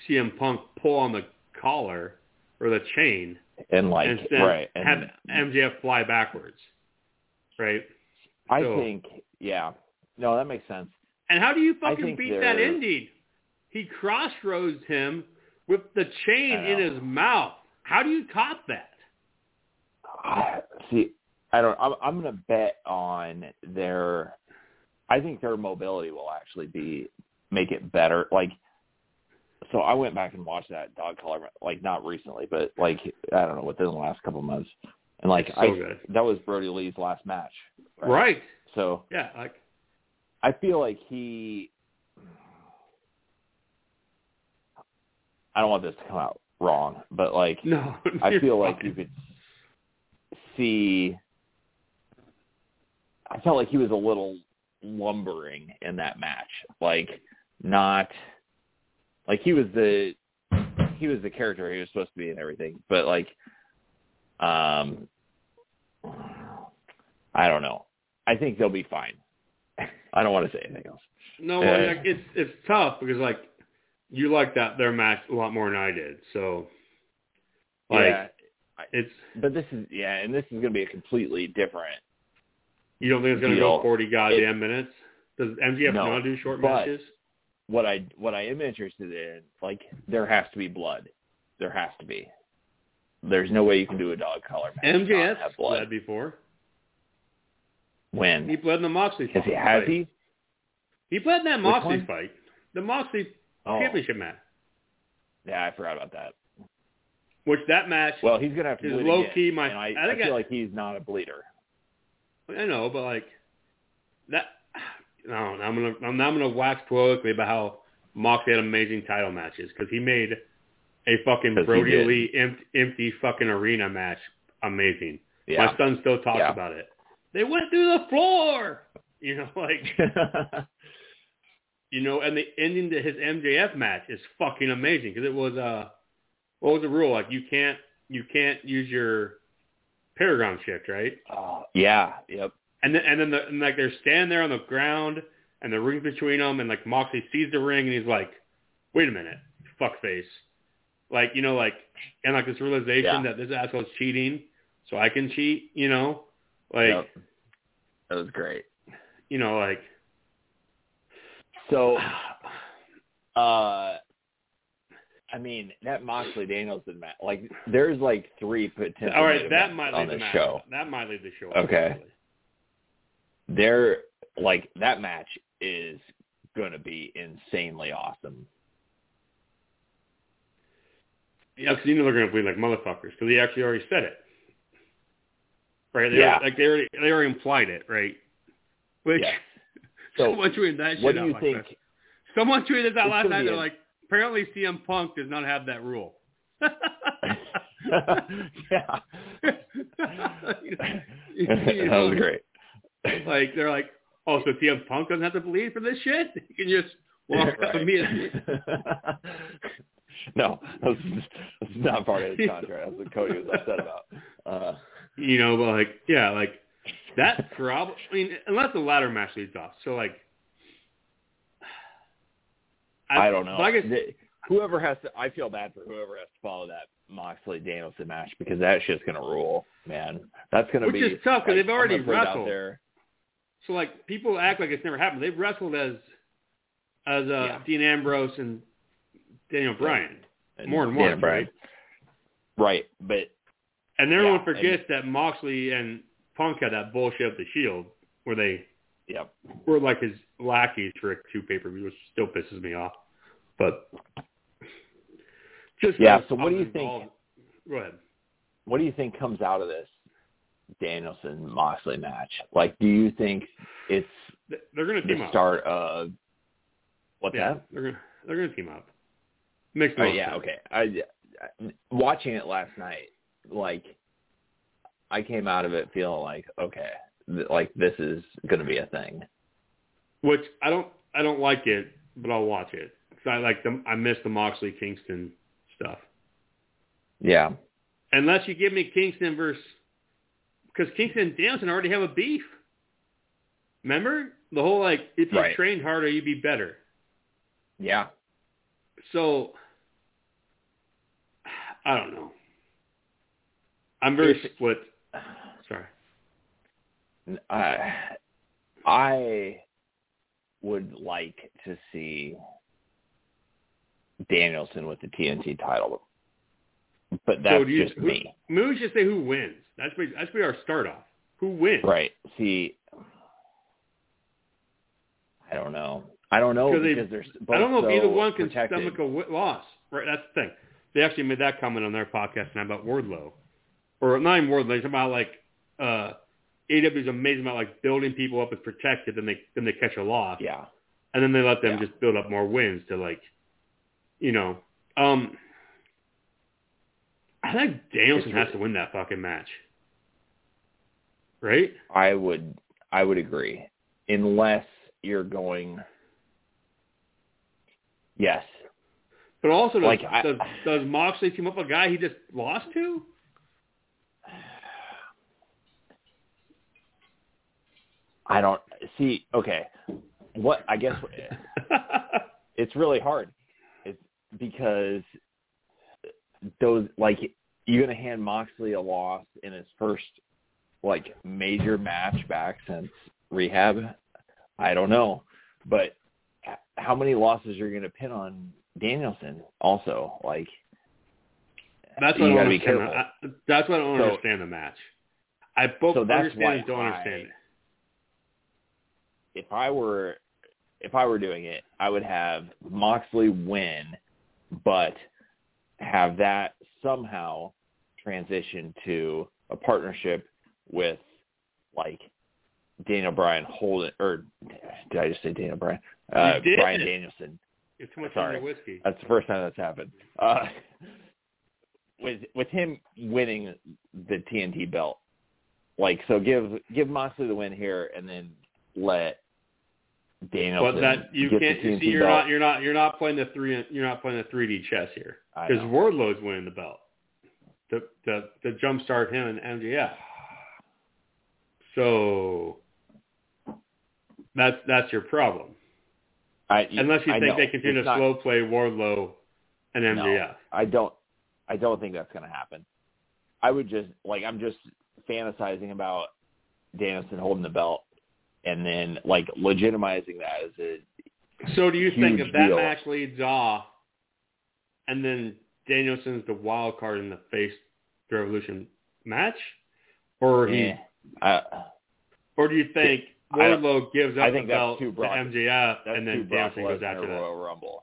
CM Punk pull on the collar or the chain And like and right. And have MJF fly backwards, right? I so- think yeah. No, that makes sense. And how do you fucking beat that they're- ending? He crossroads him with the chain in his mouth. How do you top that? [sighs] See, I don't. I'm, I'm going to bet on their. I think their mobility will actually be make it better. Like, so I went back and watched that dog collar, like not recently, but like I don't know within the last couple of months, and like so I good. that was Brodie Lee's last match. Right. So Yeah. Like I feel like he. I don't want this to come out wrong, but like no. [laughs] I feel like you could see. I felt like he was a little lumbering in that match, like not like he was the he was the character he was supposed to be and everything, but like, um, I don't know. I think they'll be fine. [laughs] I don't want to say anything else. No, Yeah. like, it's it's tough because like you like that their match a lot more than I did. So like yeah, it's but this is yeah, and this is going to be a completely different. you don't think it's gonna go forty goddamn minutes? Does MJF No, not do short matches? what I what I am interested in, like there has to be blood. There has to be. There's no way you can do a dog collar match MJF blood. bled He bled in the Moxley has he has fight. he? He bled in that Which Moxley one? fight. The Moxley Oh, championship match. yeah, I forgot about that. Which that match Well, he's gonna have to Is low key my- I, I I feel I- like he's not a bleeder. I know, but like that. No, I'm gonna I'm not gonna wax poetically about how Moxley had amazing title matches because he made a fucking Brodie. Lee empty, empty fucking arena match amazing. Yeah. My son still talks Yeah. about it. They went through the floor, [laughs] you know, like [laughs] you know, and the ending to his MJF match is fucking amazing because it was uh, what was the rule? Like you can't you can't use your Paradigm Shift, right? oh, yeah. Yep. And then and then the, and like they're standing there on the ground and the ring's between them and like Moxley sees the ring and he's like, wait a minute, fuck face, like you know like and like this realization Yeah. that this asshole's cheating, so I can cheat, you know, like Yep. That was great. you know like So, uh, I mean that Moxley Danielson match, like there's like three potential. all right that might lead the match. show. That might lead the show. Okay. actually. they're like that match is going to be insanely awesome. Yeah, because you know they're going to be like motherfuckers because he actually already said it. Right? They Yeah. already, like they already they already implied it, right? Which Yes. [laughs] So, someone tweeted that shit what do out you think? that. Someone tweeted that last night. They're like, apparently CM Punk does not have that rule. [laughs] yeah, [laughs] You that know, was great. Like they're like, oh, so CM Punk doesn't have to bleed for this shit? He can just walk Yeah, up right. and be no, that's, that's not part of his contract. That's what Cody was upset about. Uh, you know, but like, yeah, like that probably. I mean, unless the ladder match leads off. So like, I, don't know. but I guess The- whoever has to, I feel bad for whoever has to follow that Moxley Danielson match because that shit's gonna rule, man. That's gonna Which be is tough 'cause like, they've already I'm gonna put it out wrestled. there. so. Like people act like it's never happened. They've wrestled as as uh, Yeah. Dean Ambrose and Daniel Bryan, More And more than Dan once, Bryan. right? Right, but And everyone Yeah, forgets that Moxley and Punk had that bullshit with the Shield, where they yep. were like his lackeys for two pay per views, which still pisses me off. But just Yeah, so what do you think- Go ahead. What do you think comes out of this Danielson Moxley match? Like, do you think it's They're going to team the up. start of what's yeah, that? they're going to they're going to team up. Makes Oh yeah, sense. okay. I, I watching it last night, like I came out of it feeling like okay, th- like this is going to be a thing. Which I don't I don't like it, but I'll watch it. 'Cause I like the I miss the Moxley Kingston stuff. Yeah, Unless you give me Kingston versus because Kingston and Danielson already have a beef. Remember the whole like if you Right. trained harder, you'd be better. yeah. So [sighs] I don't know. I'm very If- split. Sorry. I I would like to see Danielson with the TNT title, but that's so you, just who, me, Maybe we should say who wins. That's be, that's be our start off. Who wins? right? See, I don't know. I don't know 'Cause they- because there's. Both I don't know if either one can protected. stomach a loss. Right, that's the thing. They actually made that comment on their podcast now about Wardlow, or not even Wardlow. It's about like uh, AEW is amazing about like building people up as protected, then they then they catch a loss, Yeah, and then they let them Yeah. just build up more wins to like, you know, um, I think Danielson has to win that fucking match, right? I would. I would agree, unless you're going. Yes, But also, does, Like, I- does, does Moxley team up a guy he just lost to? I don't see. Okay, what I guess [laughs] it's really hard. It's because those like you're gonna hand Moxley a loss in his first like major match back since rehab. I don't know, but how many losses are you gonna pin on Danielson? Also, like That's what you I don't be understand. careful. I, that's what I don't So- understand the match. I both So understand why and don't understand it. If I were if I were doing it, I would have Moxley win, but have that somehow transition to a partnership with like Daniel Bryan holding or did I just say Daniel Bryan? Uh. Bryan Danielson. It's too much Sorry. whiskey. That's the first time that's happened. Uh, with with him winning the TNT belt, like so, give give Moxley the win here, and then let Danielson But that you can't. You see, you're belt. not. You're not. You're not playing the three. You're not playing the 3D chess here because. Wardlow's winning the belt. To the to to jumpstart him and MJF. So that's that's your problem. I, Unless you I think know. they continue It's to not- slow play Wardlow and No, I don't. I don't think that's going to happen. I would just like I'm just fantasizing about Danielson holding the belt then like legitimizing that as a So do you think if that deal. match leads off, and then Danielson's the wild card in the face the Revolution match, or he, eh, or do you think Wardlow gives up I the think that's belt to MJF, and then Brock Danielson goes after that? Royal Rumble.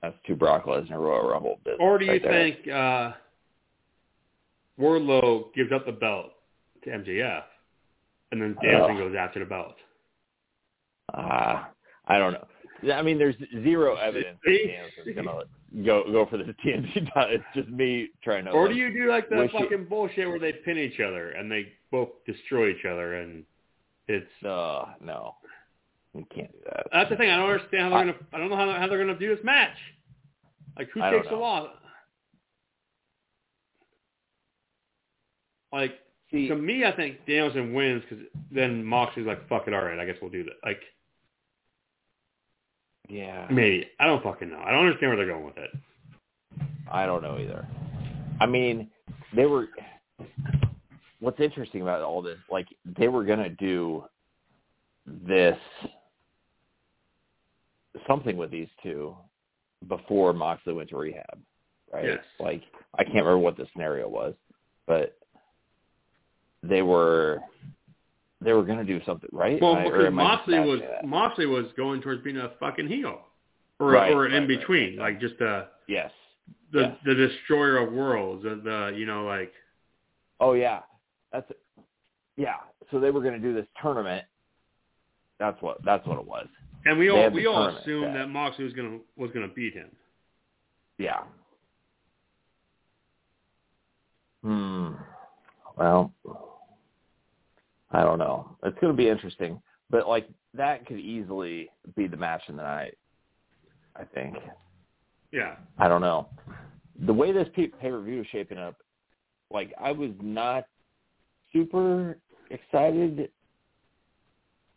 That's too Brock Lesnar Royal Rumble business. Or do you right think uh, Wardlow gives up the belt to MJF, and then Ugh. goes after the belt? Uh, I don't know. I mean, there's zero evidence that? Danielson's gonna go go for the [laughs] TNT title. It's just me trying to. Or like, do you do like the wish it- fucking bullshit where they pin each other and they both destroy each other and it's Uh, no, you can't do that. That's the thing. I don't understand how they're I- gonna. I don't know how, how they're gonna do this match. Like who takes the loss? Like See, to me, I think Danielson wins because then Moxley's like, "Fuck it, all right, I guess we'll do that." Like yeah, maybe I don't fucking know. I don't understand where they're going with it. I don't know either. I mean, they were. What's interesting about all this, like they were gonna do this something with these two before Moxley went to rehab, right? Yes. Like I can't remember what the scenario was, but they were they were gonna do something, right? Well, I- because am I just Moxley was? Moxley was going towards being a fucking heel, or Right, or an in right, right, between, right. like just a yes. the Yes. the destroyer of worlds, the, the you know like Oh yeah, that's yeah. So they were going to do this tournament. That's what that's what it was. And we all we all assumed yeah. that Moxley was gonna was gonna beat him. Yeah. Hmm. Well, I don't know. It's going to be interesting, but like that could easily be the match of the night. I think. Yeah. I don't know. The way this pay per view is shaping up, like I was not super excited.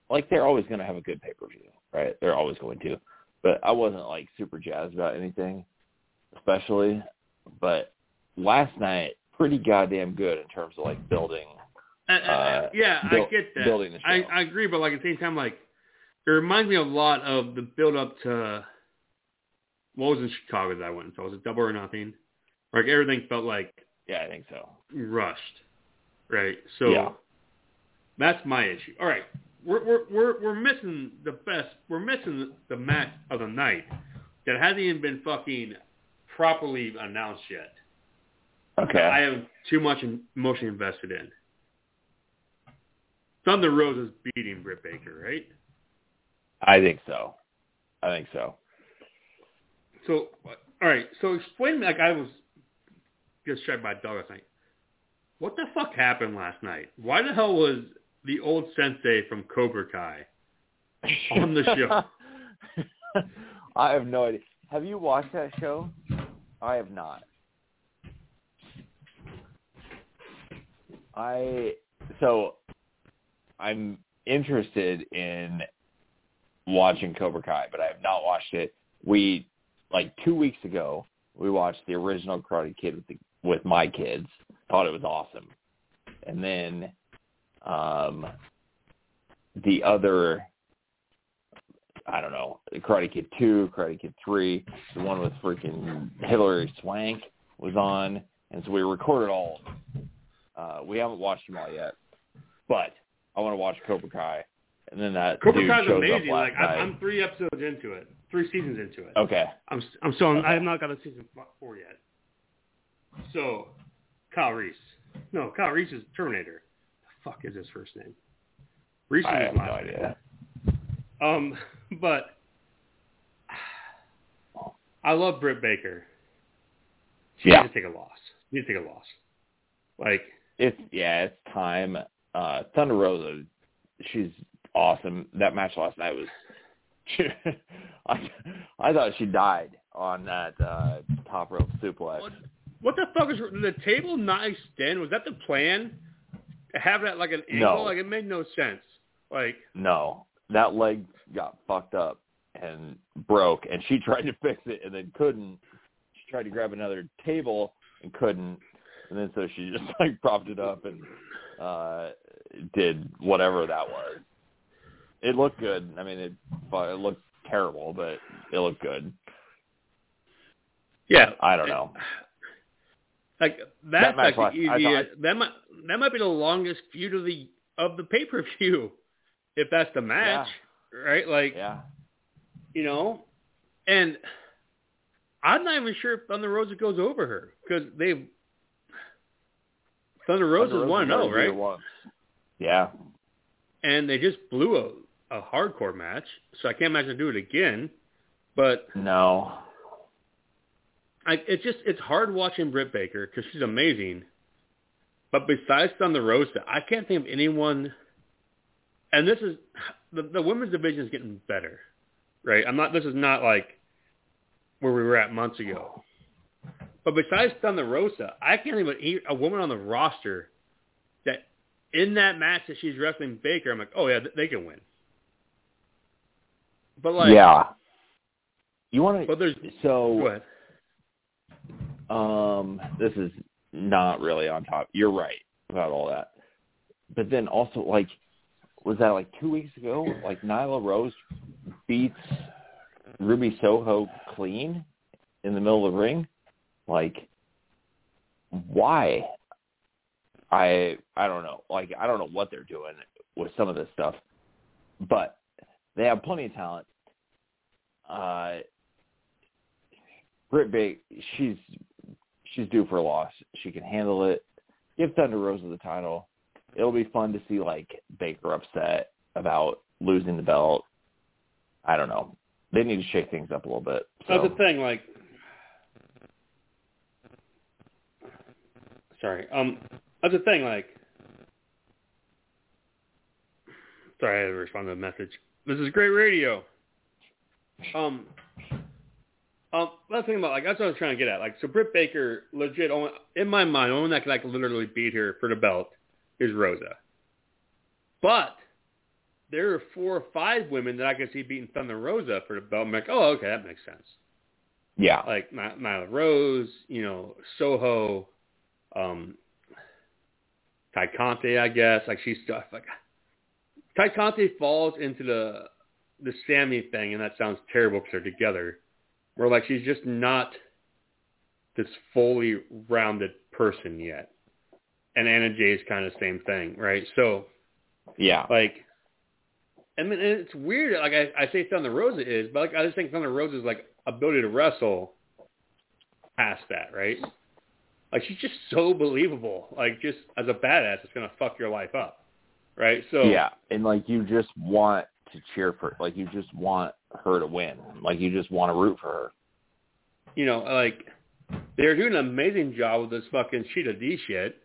Like they're always going to have a good pay per view, right? They're always going to, but I wasn't like super jazzed about anything, especially. But last night, pretty goddamn good in terms of like building. Uh, uh, Uh, yeah, buil- I get that. building the I, show. I agree, but like at the same time, like it reminds me a lot of the build up to what was in Chicago that I went and saw. Was it Double or Nothing? Like everything felt like Yeah, I think so. rushed, right? So Yeah. that's my issue. All right, we're we're we're we're missing the best. We're missing the match of the night that hasn't even been fucking properly announced yet. Okay. I have too much emotion invested in. Thunder Rosa's beating Britt Baker, right? I think so. I think so. So, all right. So explain me, like I was just struck by a dog last night. What the fuck happened last night? Why the hell was the old sensei from Cobra Kai on the show? [laughs] I have no idea. Have you watched that show? I have not. I so I'm interested in watching Cobra Kai, but I have not watched it. We like two weeks ago we watched the original Karate Kid with the, with my kids. Thought it was awesome, and then um the other I don't know, Karate Kid 2, Karate Kid 3, the one with freaking Hilary Swank was on, and so we recorded all of them. Uh, we haven't watched them all yet, but I want to watch Cobra Kai, and then that Cobra Kai's shows amazing. Like I'm, night. I'm three episodes into it, three seasons into it. Okay, I'm I'm still Okay. I have not got a season four yet. So, Kyle Reese. No, Kyle Reese is Terminator. The fuck is his first name? Reese I his have no name. idea. Um, [laughs] but I love Britt Baker. She Yeah. needs to take a loss. She needs to take a loss. Like, It's yeah, it's time. Uh, Thunder Rosa, she's awesome. That match last night was. [laughs] I I thought she died on that uh, top rope suplex. what, what the fuck is the table not extend? Was that the plan? To have that like an angle? No. Like it made no sense. Like, No, that leg got fucked up and broke, and she [laughs] tried to fix it and then couldn't. She tried to grab another table and couldn't, and then so she [laughs] just like propped it up and uh did whatever that was. It looked good. I mean, it it looked terrible, but it looked good. yeah, I don't know. Like That that's match like the easiest. that might that might be the longest feud of the of the pay per view, if that's the match, right? Like Yeah, you know, and I'm not even sure if Thunder Rosa goes over her because they've Thunder Rosa's Thunder one oh, zero, her right? Yeah, And they just blew a a hardcore match, so I can't imagine do it again. But no, I, it's just it's hard watching Britt Baker because she's amazing. But besides Thunder Rosa, I can't think of anyone. And this is the the women's division is getting better, right? I'm not. This is not like where we were at months ago. But besides Thunder Rosa, I can't even hear a woman on the roster in that match that she's wrestling Baker, I'm like, oh yeah, they can win. But like, yeah. You want to? but there's So go ahead. Um, this is not really on top. You're right about all that. But then also, like, was that like two weeks ago? Like Nyla Rose beats Ruby Soho clean in the middle of the ring. Like, why? I I don't know. Like, I don't know what they're doing with some of this stuff, but they have plenty of talent. Uh, Britt Baker, she's she's due for a loss. She can handle it. Give Thunder Rosa the title. It'll be fun to see like Baker upset about losing the belt. I don't know. They need to shake things up a little bit. That's So, the thing. Like, sorry. Um, that's the thing. Like, sorry, I had to respond to the message. This is great radio. Um, um, that's the thing about like that's what I was trying to get at. Like, so Britt Baker, legit, only, in my mind, the only one that can like literally beat her for the belt is Rosa. But there are four or five women that I can see beating Thunder Rosa for the belt. I'm like, oh, okay, that makes sense. Yeah. Like My- Nyla Rose, you know, Soho, um, Tay Conti, I guess. Like she's stuff like Tay Conti falls into the the Sammy thing, and that sounds terrible because they're together. Where like she's just not this fully rounded person yet. And Anna Jay is kind of the same thing, right? So Yeah. like, I mean, and it's weird. Like I, I say Thunder Rosa is, but like I just think Thunder Rosa's like ability to wrestle past that, right? Like she's just so believable. Like just as a badass, it's gonna fuck your life up, right? So Yeah. And like you just want to cheer for like you just want her to win. Like you just want to root for her. you know, like they're doing an amazing job with this fucking Cheetah D shit.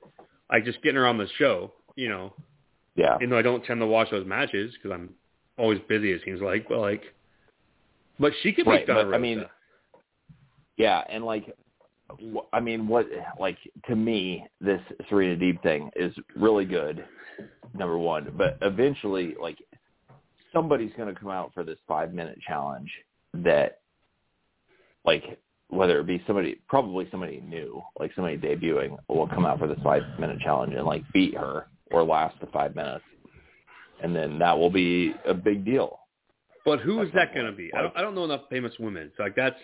Like just getting her on the show, you know. Yeah. Even though I don't tend to watch those matches because I'm always busy, it seems like. But like, but she could be Right, Thunder but, Rosa. I mean, Yeah, and like, I mean, what like to me, this Serena Deeb thing is really good. Number one, but eventually, like, somebody's going to come out for this five minute challenge that, like, whether it be somebody, probably somebody new, like somebody debuting, will come out for this five minute challenge and like beat her or last the five minutes, and then that will be a big deal. but who is that going to be? I don't, I don't know enough famous women. So like that's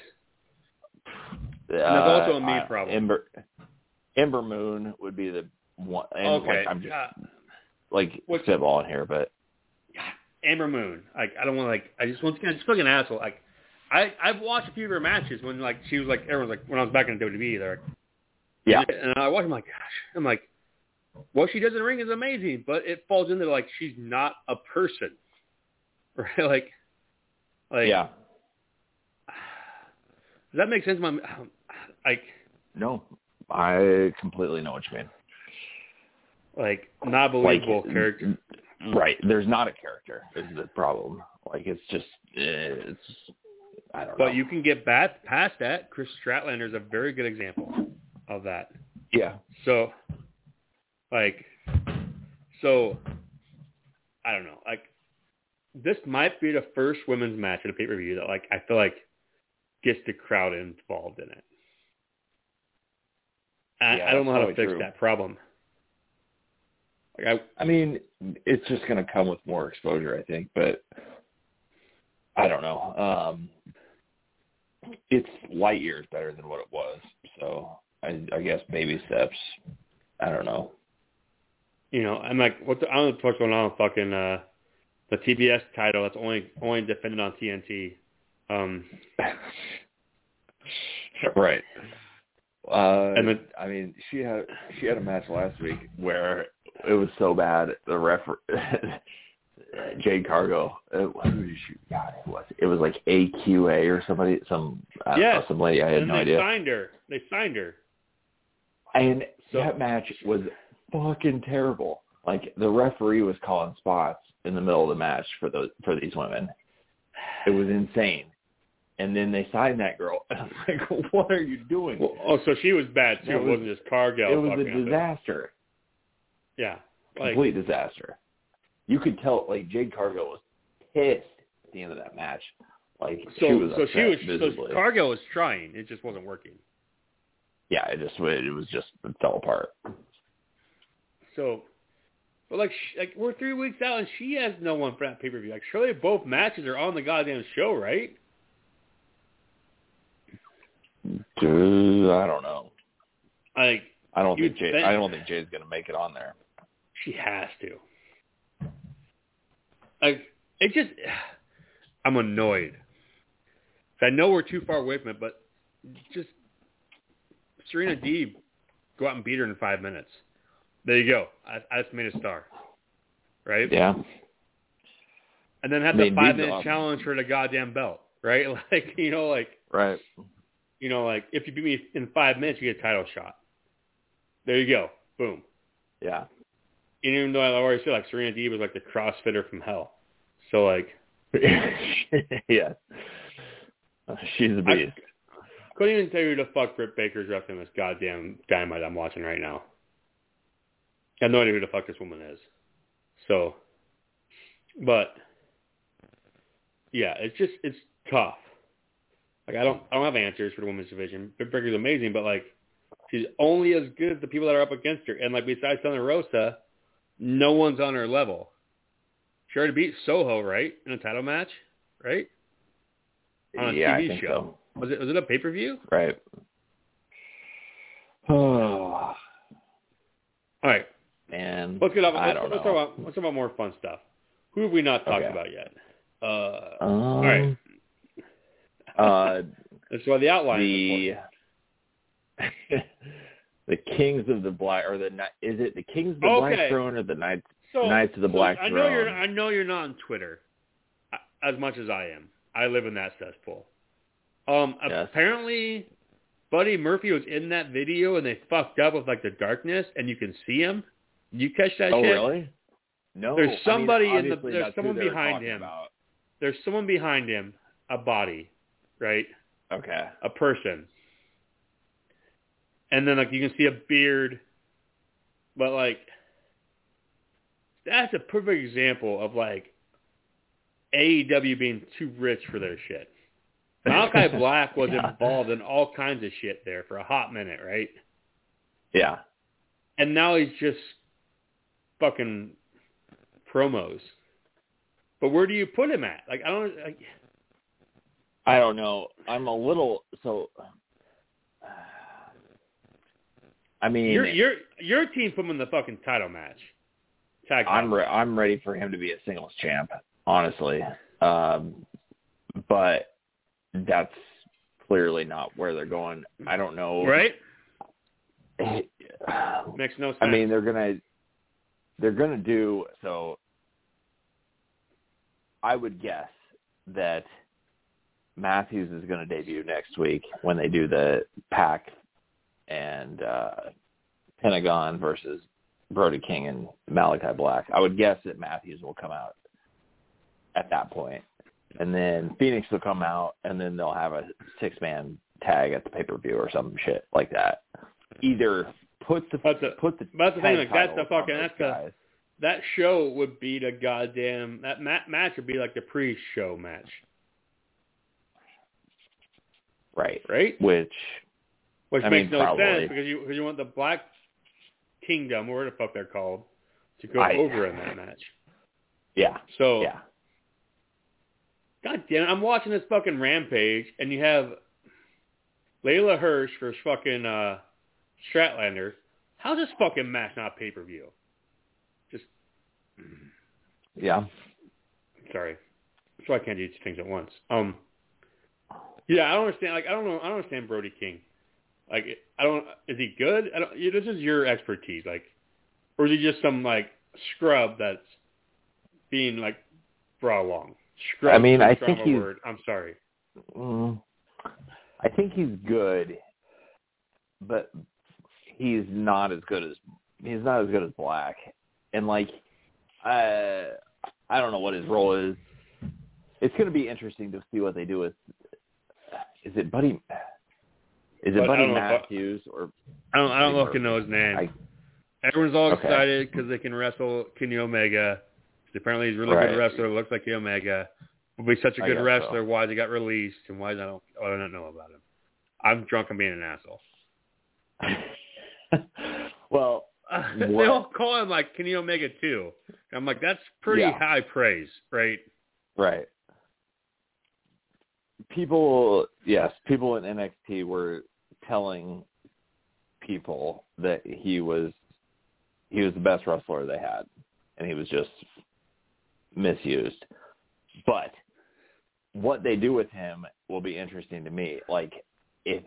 Uh, also a me I- problem. Ember, Ember Moon would be the one. And okay. like, I'm just uh, like What's- spitballing here, but [sighs] Ember Moon. Like I don't want to like I just once again just like an asshole. Like I I've watched a few of her matches when like she was like everyone's like when I was back in WWE they're like yeah, And I watch. I'm like, gosh. I'm like, what she does in the ring is amazing, but it falls into like she's not a person, [laughs] right? Like, like, yeah, [sighs] Does that make sense? My, like, no, I completely know what you mean. like not believable Like, character. Right, there's not a character is the problem. Like it's just eh, it's I don't know. But you can get back past that. Kris Statlander is a very good example of that. yeah, So, like, so I don't know. Like, this might be the first women's match at a pay per view that, like, I feel like gets the crowd involved in it. I, Yeah, I don't know how to fix true. that problem. Like, I, I mean, it's just going to come with more exposure, I think. But I don't know. Um, it's light years better than what it was. So I, I guess baby steps. I don't know. you know, I'm like, what the, I don't know what's going on with fucking uh, the TBS title that's only only defended on TNT. Um, [laughs] right. Uh, And then- I mean, she had she had a match last week where it was so bad. The ref, [laughs] Jade Cargill, uh, who did she? God, it was it was like AQA or somebody, some Yes. some lady. I had and no they idea. They signed her. They signed her. And So- that match was fucking terrible. Like the referee was calling spots in the middle of the match for those for these women. It was insane. And then they signed that girl. And [laughs] I'm like, what are you doing? Well, oh, so she was bad too. It was- wasn't just Cargill. it was a disaster. Yeah, like Complete disaster. You could tell like Jade Cargill was pissed at the end of that match. Like so. she was so she was. upset So visibly. Cargill was trying. It just wasn't working. yeah, it just it was just it fell apart. So, but like, sh- like we're three weeks out and she has no one for that pay per view. Like, surely both matches are on the goddamn show, right? Dude, I don't know. Like, I don't think Jay. I don't think Jay's gonna make it on there. she has to. Like, it just, [sighs] I'm annoyed. I know we're too far away from it, but just Serena Deeb, go out and beat her in five minutes. There you go. I, I just made a star, right? Yeah. And then have I the mean, Deeb's five minute awesome. challenge for the goddamn belt, right? [laughs] Like, you know, like Right. You know, like if you beat me in five minutes, you get a title shot. There you go. Boom. Yeah. And even though I already said like Serena Deeb was like the CrossFitter from hell. So like [laughs] yeah. She's a I beast. couldn't even tell you who the fuck Britt Baker's wrestling this goddamn dynamite I'm watching right now. I have no idea who the fuck this woman is. So, but yeah, it's just it's tough. Like I don't I don't have answers for the women's division. Britt Baker's amazing, but like she's only as good as the people that are up against her. And like besides Thunder Rosa, no one's on her level. She already beat Soho, right, in a title match, right? On a yeah, TV I think show. Was it was it a pay per view? Right. Oh [sighs] All right, man. let's get off. I Let's, don't let's know. talk about let's talk about more fun stuff. Who have we not talked Okay. about yet? Uh, Um, all right. Uh, That's why the outline the [laughs] the Kings of the Black or the is it the Kings of the Okay. Black Throne or the Knights So, Knights of the so Black I know you're I know you're not on Twitter uh, as much as I am. I live in that cesspool. Um, Yes. apparently, Buddy Murphy was in that video and they fucked up with like the darkness and you can see him. You catch that oh shit? really? No. There's I mean, somebody in the- there's someone behind him. about. There's someone behind him, a body, right? Okay. a person. And then like you can see a beard, but like that's a perfect example of like AEW being too rich for their shit. Malachi [laughs] Black was Yeah. involved in all kinds of shit there for a hot minute, right? Yeah. And now he's just fucking promos. But where do you put him at? Like I don't like I don't know. I'm a little so. Uh, [sighs] I mean, your your your team put him in the fucking title match. Tag I'm re- I'm ready for him to be a singles champ, honestly. Um, but that's clearly not where they're going. I don't know. right? I [sighs] Makes no sense. I mean, they're gonna they're gonna do so. I would guess that Matthews is going to debut next week when they do the Pac and uh, Pentagon versus Brody King and Malachi Black. I would guess that Matthews will come out at that point, and then Fenix will come out, and then they'll have a six man tag at the pay per view or some shit like that. Either put the That's a- put the that's the thing, like, that's the fucking- that's the- that show would be the goddamn that ma- match would be like the pre-show match, right, right? which Which I makes mean, no probably. sense because you because you want the Black Kingdom, or whatever the fuck they're called, to go I- over in that match. yeah, So, yeah. god damn it, I'm watching this fucking Rampage, and you have Leyla Hirsch versus fucking uh, Statlander. How's this fucking match not pay per view? Just Yeah. Sorry. So I can't do two things at once. Um. Yeah, I don't understand. Like, I don't know. I don't understand Brody King. Like, I don't. Is he good? I don't. You, this is your expertise. Like, or is he just some like scrub that's being like brought along? Scrub. I mean, I think he's- word. I'm sorry. Mm, I think he's good, but he's not as good as he's not as good as Black. And like, uh, I don't know what his role is. It's going to be interesting to see what they do with. Is it Buddy? Is it But Buddy don't know if- Matthews or I don't. I don't fucking know his name. I- Everyone's all Okay. excited because they can wrestle Kenny Omega. Apparently, he's a really Right. good wrestler. Looks like Kenny Omega. Will be such a good wrestler. so. Why he got released and why I don't. I don't know about him. I'm drunk and being an asshole. [laughs] well, [laughs] they all call him like Kenny Omega too. I'm like, that's pretty Yeah. high praise, right? Right. People, yes, people in NXT were telling people that he was he was the best wrestler they had, and he was just misused. But what they do with him will be interesting to me. Like if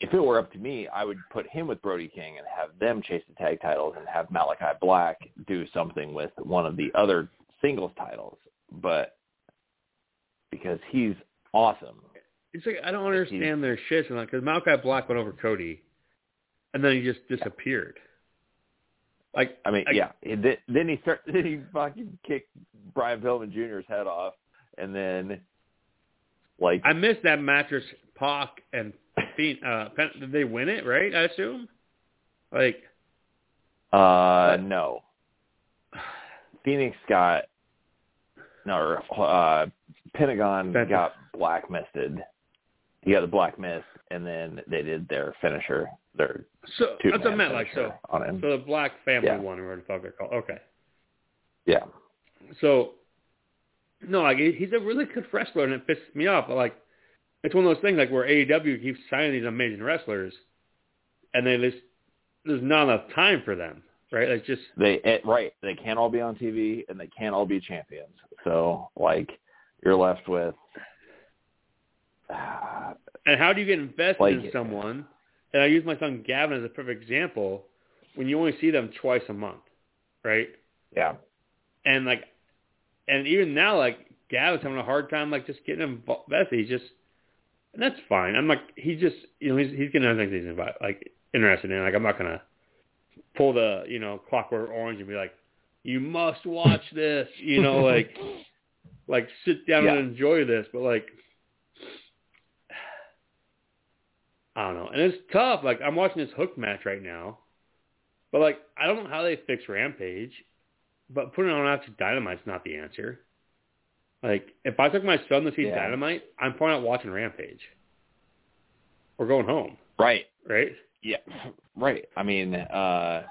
if it were up to me, I would put him with Brody King and have them chase the tag titles and have Malachi Black do something with one of the other singles titles. But because he's awesome. It's like I don't understand their shit. Because Malachi Black went over Cody, and then he just disappeared. Like I mean, I- yeah. He- Then then he start [laughs] then he fucking kicked Brian Pillman Jr.'s head off, and then like I missed that mattress. Pac and Fiend, uh, Pen- did they win it? Right? I assume. Like uh no, Fenix got no uh Pentagon Pentagon. got blacklisted. He got the black mist, and then they did their finisher, their so. That's what I meant. Like so. on him. So the Black Family Yeah. one, or what the fuck they're called. Okay. yeah, So, no, like he's a really good wrestler, and it pisses me off. But like, it's one of those things like where AEW keeps signing these amazing wrestlers, and they just there's not enough time for them, right? Like just they it, right. They can't all be on TV, and they can't all be champions. So like, you're left with. Uh, and how do you get invested Like- in someone? And I use my son Gavin as a perfect example. When you only see them twice a month, right? yeah, And like, and even now, like Gavin's having a hard time like just getting invested. He's just, and that's fine. I'm like, he just, you know, he's he's getting other things he's like interested in. Like, I'm not gonna pull the, you know, Clockwork Orange and be like, you must watch this, you know, like, [laughs] like sit down Yeah. and enjoy this. But like, I don't know, and it's tough. Like, I'm watching this Hook match right now, but like, I don't know how they fix Rampage. But putting it on after Dynamite's not the answer. Like, if I took my son to see Yeah. Dynamite, I'm probably not watching Rampage. We're going home, right. right? Yeah, [laughs] right. I mean, uh,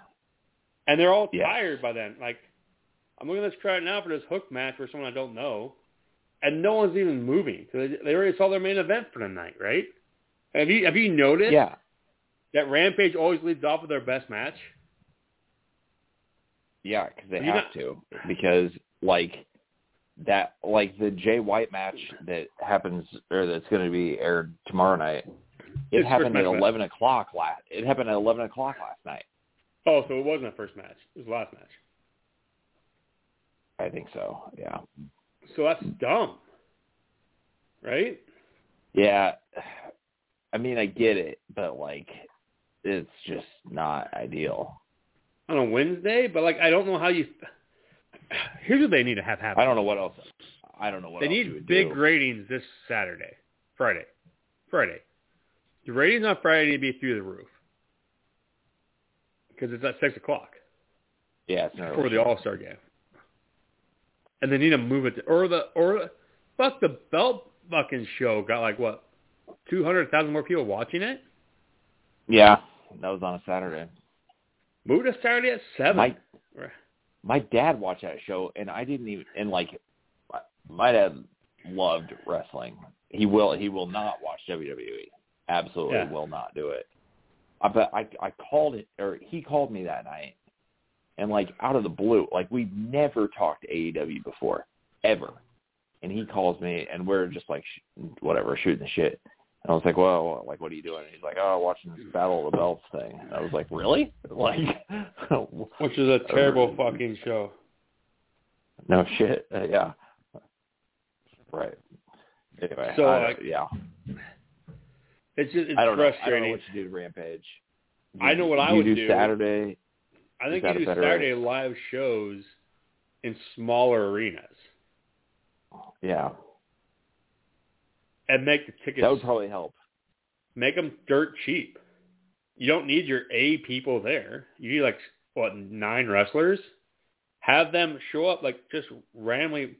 And they're all Yeah. tired by then. Like, I'm looking at this crowd now for this hook match for someone I don't know, and no one's even moving. So they, they already saw their main event for the night, right? Have you have you noticed yeah, that Rampage always leads off with their best match? yeah, because they have got- to. Because like that, like the Jay White match that happens or that's going to be aired tomorrow night. It It's happened at match. eleven o'clock last. It happened at eleven o'clock last night. Oh, so it wasn't the first match; it was the last match. I think so. Yeah. So that's dumb, right? Yeah. I mean, I get it, but like, it's just not ideal. on a Wednesday, but like I don't know how you. Here's what they need to have happen. I don't know what else. I don't know what They need big do. ratings this Saturday, Friday, Friday. The ratings on Friday need to be through the roof because it's at six o'clock Yeah, it's not for the All Star game, and they need to move it to, or the or fuck the belt fucking show got like what two hundred thousand more people watching it. Yeah, that was on a Saturday. Move to Saturday at seven. My my dad watched that show, and I didn't even. And like, my- my dad loved wrestling. He will. He will not watch WWE. Absolutely Yeah. will not do it. I but I I called it, or he called me that night, and like out of the blue, like we've never talked AEW before, ever. And he calls me, and we're just like sh- whatever, shooting the shit. And I was like, well, like, what are you doing? And he's like, oh, watching this Battle of the Belts thing. And I was like, really? [laughs] Like, [laughs] Which is a terrible fucking show. No shit. Uh, yeah. Right. Anyway. So, I, like, yeah. It's just it's I don't know. I don't know frustrating. what you do to Rampage. I know what I you would do do. Saturday. I think you do Saturday live shows in smaller arenas Yeah, and make the tickets that would probably help. make them dirt cheap. You don't need your A people there. You need like what nine wrestlers. Have them show up like just randomly.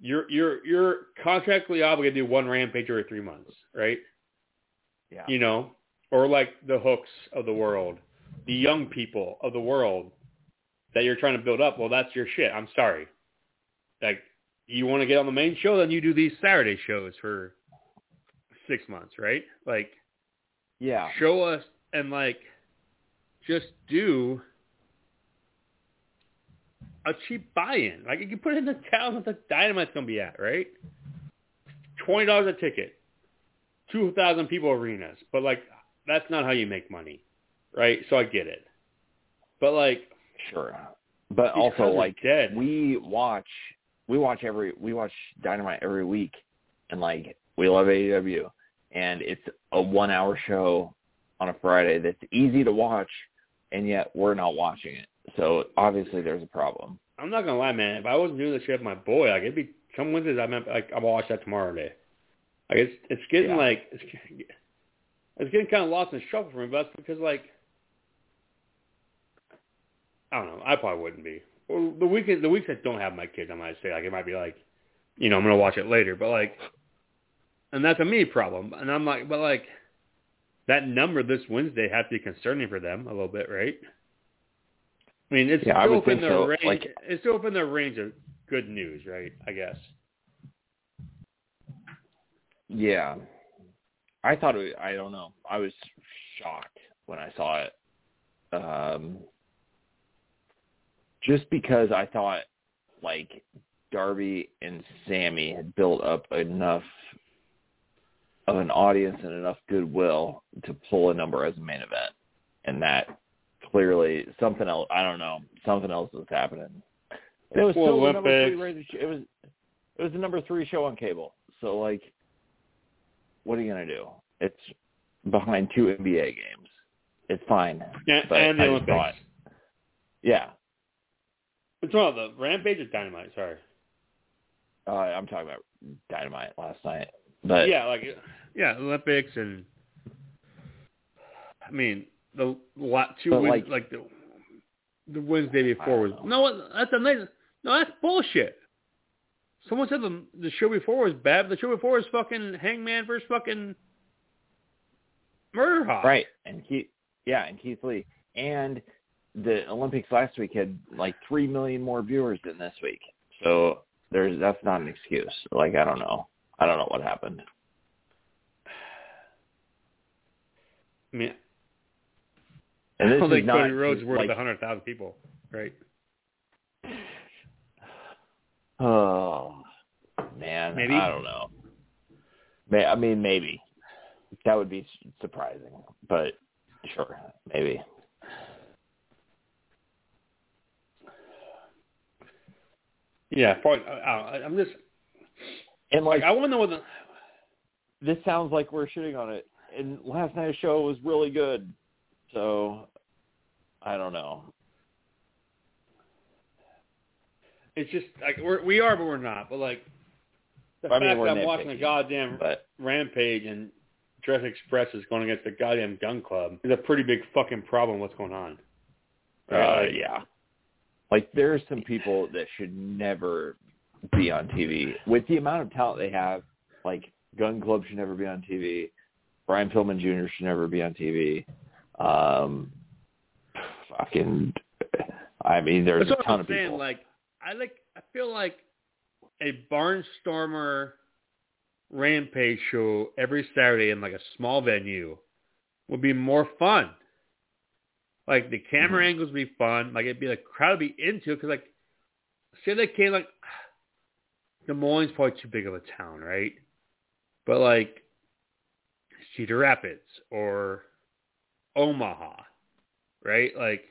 You're you're you're contractually obligated to do one rampage every three months, right? Yeah. You know, or like the hooks of the world, the young people of the world that you're trying to build up. Well, that's your shit. I'm sorry. Like, you want to get on the main show, then you do these Saturday shows for six months, right? Like, Yeah. show us and like just do a cheap buy-in. Like you can put it in the town that the dynamite's gonna be at, right? Twenty dollars a ticket, two thousand people arenas, but like that's not how you make money, right? So I get it, but like Sure. But also, like, dead. we watch, we watch every, we watch Dynamite every week, and like, we love AEW, and it's a one-hour show on a Friday that's easy to watch, and yet we're not watching it. So obviously there's a problem. I'm not gonna lie, man. If I wasn't doing this shit with my boy, like it'd be some Wednesdays. I'm like I'll watch that tomorrow day. Like it's it's getting Yeah. like it's, it's getting kind of lost in the shuffle for me. But that's because like I don't know. I probably wouldn't be. Well, the weekend, the weeks I don't have my kids, I might say like it might be like, you know, I'm gonna watch it later. But like, and that's a me problem. And I'm like, but like that number this Wednesday has to be concerning for them a little bit, right? I mean, it's Yeah, I still within think their so. range. Like- it's still within their range of good news, right? I guess. Yeah. I thought it I don't know. I was shocked when I saw it. Um just because I thought like Darby and Sammy had built up enough of an audience and enough goodwill to pull a number as a main event. And that clearly something else I don't know, something else was happening. And it was Well, still the number three it was it was the number three show on cable. So like what are you gonna do? It's behind two NBA games. It's fine. Yeah, and the Olympics. thought- Yeah. Which one? The Rampage or Dynamite? Sorry. Uh, I'm talking about Dynamite last night. But yeah, like yeah, Olympics and I mean the lot two wins, like- like, the the Wednesday before was know. no that's amazing. No, that's bullshit. Someone said the the show before was bad. But the show before was fucking Hangman versus fucking Murder Hawk. right. And Keith yeah, and Keith Lee. And the Olympics last week had like three million more viewers than this week. So there's that's not an excuse. Like I don't know. I don't know what happened. [sighs] I mean, And I this [laughs] don't is think not Cody Rhodes worth like, a hundred thousand people, right? Oh man, Maybe. I don't know. May, I mean, maybe that would be surprising, but sure, maybe. Yeah, probably. I, I, I'm just And like like, I want to know what the this sounds like we're shitting on it. And last night's show was really good, so I don't know. It's just like we're, we are, but we're not. But like the I mean, fact we're that I'm watching a goddamn But Rampage and Jurassic Express is going against the goddamn Gunn Club is a pretty big fucking problem. What's going on? uh, Right. yeah, like there are some people that should never be on TV with the amount of talent they have. Like Gunn Club should never be on TV. Brian Pillman Jr. should never be on TV. Um, fucking, I mean, there's That's a ton I'm of saying. people. Like I like, I feel like a Barnstormer Rampage show every Saturday in like a small venue would be more fun. Like the camera Mhm. angles would be fun. Like it'd be like crowd would be into it because like say they came like [sighs] Des Moines probably too big of a town, right? But like Cedar Rapids or Omaha, right? Like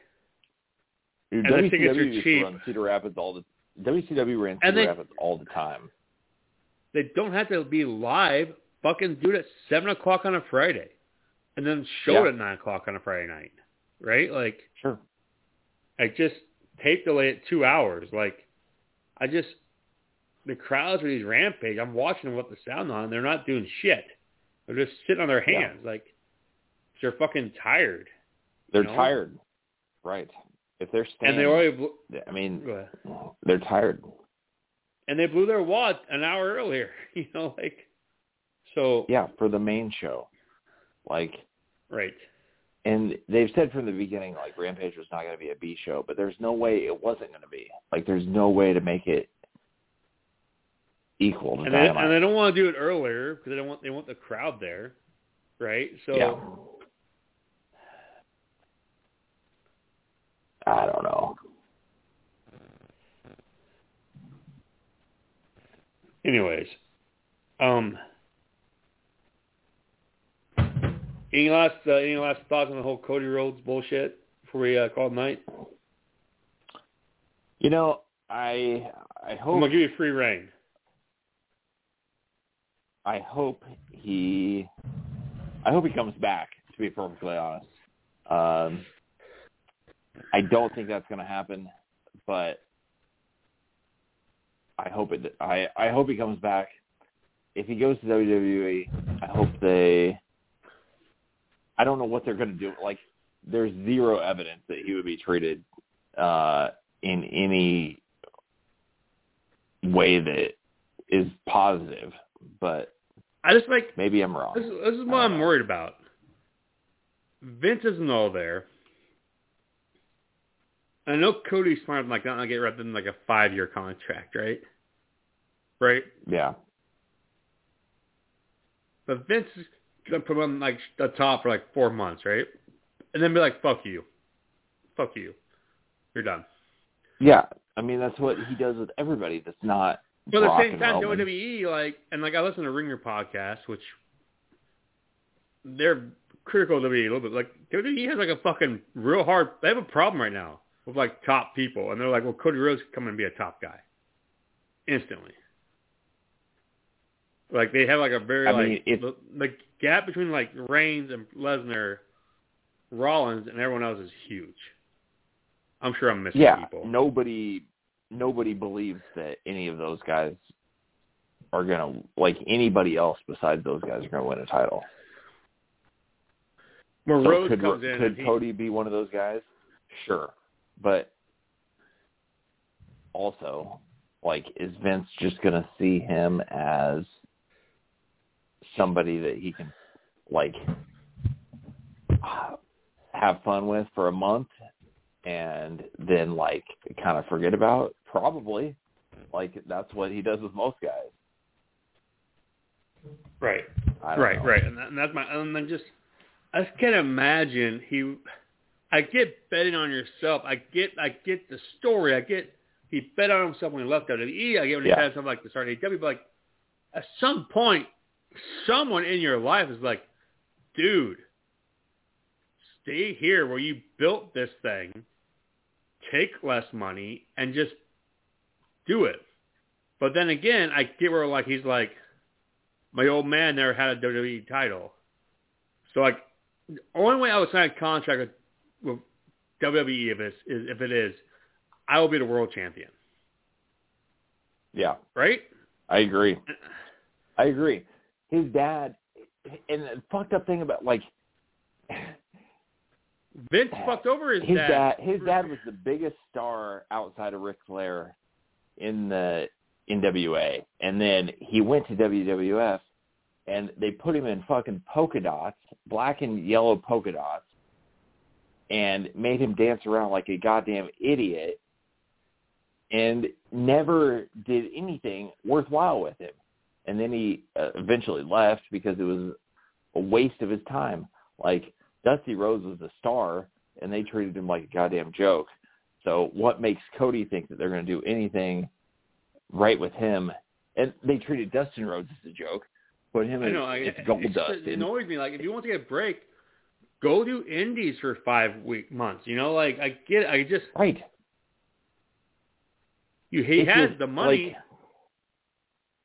Dude, and the tickets are WCW cheap. run Cedar Rapids all the WCW ran Cedar they- Rapids all the time. they don't have to be live. Fucking do it at seven o'clock on a Friday, and then show Yeah. it at nine o'clock on a Friday night, right? Like, Sure. like just tape delay it two hours. Like, I just the crowds with these rampage. I'm watching them with the sound on, they're not doing shit. They're just sitting on their Yeah. hands, like they're fucking tired. They're know? tired. Right. If they're And they already blew, I mean, they're tired. and they blew their wad an hour earlier. [laughs] You know, like so. Yeah, for the main show. Like, Right. and they've said from the beginning, like, Rampage was not going to be a B show, but there's no way it wasn't going to be. Like, there's no way to make it equal to and they, and they don't want to do it earlier because they don't want they want the crowd there, right? So yeah. I don't know. anyways, um, any last uh, any last thoughts on the whole Cody Rhodes bullshit before we uh, call it night? You know, I I hope I'm gonna give you free reign. I hope he I hope he comes back, to be perfectly honest. Um I don't think that's going to happen, but I hope it. I I hope he comes back. If he goes to WWE, I hope they. I don't know what they're going to do. Like, there's zero evidence that he would be treated uh, in any way that is positive, but I just like maybe I'm wrong. this. Is, this is what I'm worried about. Vince isn't all there. I know Cody's smart, like not gonna get wrapped in like a five year contract, right? Right. Yeah, But Vince is gonna put him on like the top for like four months, right? And then be like, "Fuck you, fuck you, you're done." yeah. I mean, that's what he does with everybody. That's not. But at the same time, Roman. WWE like, and like I listen to Ringer podcast, which they're critical of WWE a little bit. Like WWE has like a fucking real hard. They have a problem right now with like top people, and they're like, "Well, Cody Rhodes can come and be a top guy instantly." Like they have like a very I like mean, if- the, the gap between like Reigns and Lesnar, Rollins, and everyone else is huge. I'm sure I'm missing yeah, people. nobody nobody believes that any of those guys are gonna like anybody else besides those guys are gonna win a title. So could comes in, could he- Cody be one of those guys? Sure, but also, like, is Vince just gonna see him as somebody that he can like have fun with for a month and then like kind of forget about? Probably. Like that's what he does with most guys. right. Right, know. right, and, that, and that's my. And then just, I just can't imagine he. I get betting on yourself. I get, I get the story. I get he bet on himself when he left WWE. I get when he Yeah. had something like the start AEW. But like, at some point, someone in your life is like, dude, stay here where you built this thing. Take less money and just do it. But then again, I get where like he's like, my old man never had a WWE title. So like, the only way I would sign a contract with, with WWE if it's, if it is, I will be the world champion, Yeah, right? I agree. I agree. His dad, and the fucked up thing about like Vince fucked over his, his dad. dad, his dad was the biggest star outside of Ric Flair in the NWA, and then he went to WWF, and they put him in fucking polka dots, black and yellow polka dots, and made him dance around like a goddamn idiot, and never did anything worthwhile with him. And then he uh, eventually left because it was a waste of his time. Like Dusty Rhodes was a star, and they treated him like a goddamn joke. So what makes Cody think that they're going to do anything right with him? And they treated Dustin Rhodes as a joke, put him I as, know. I, as gold it's, dust. it annoys me. Like, if you want to get a break, go do indies for five week months. You know, like I get. I just Right. you. He has the money. like,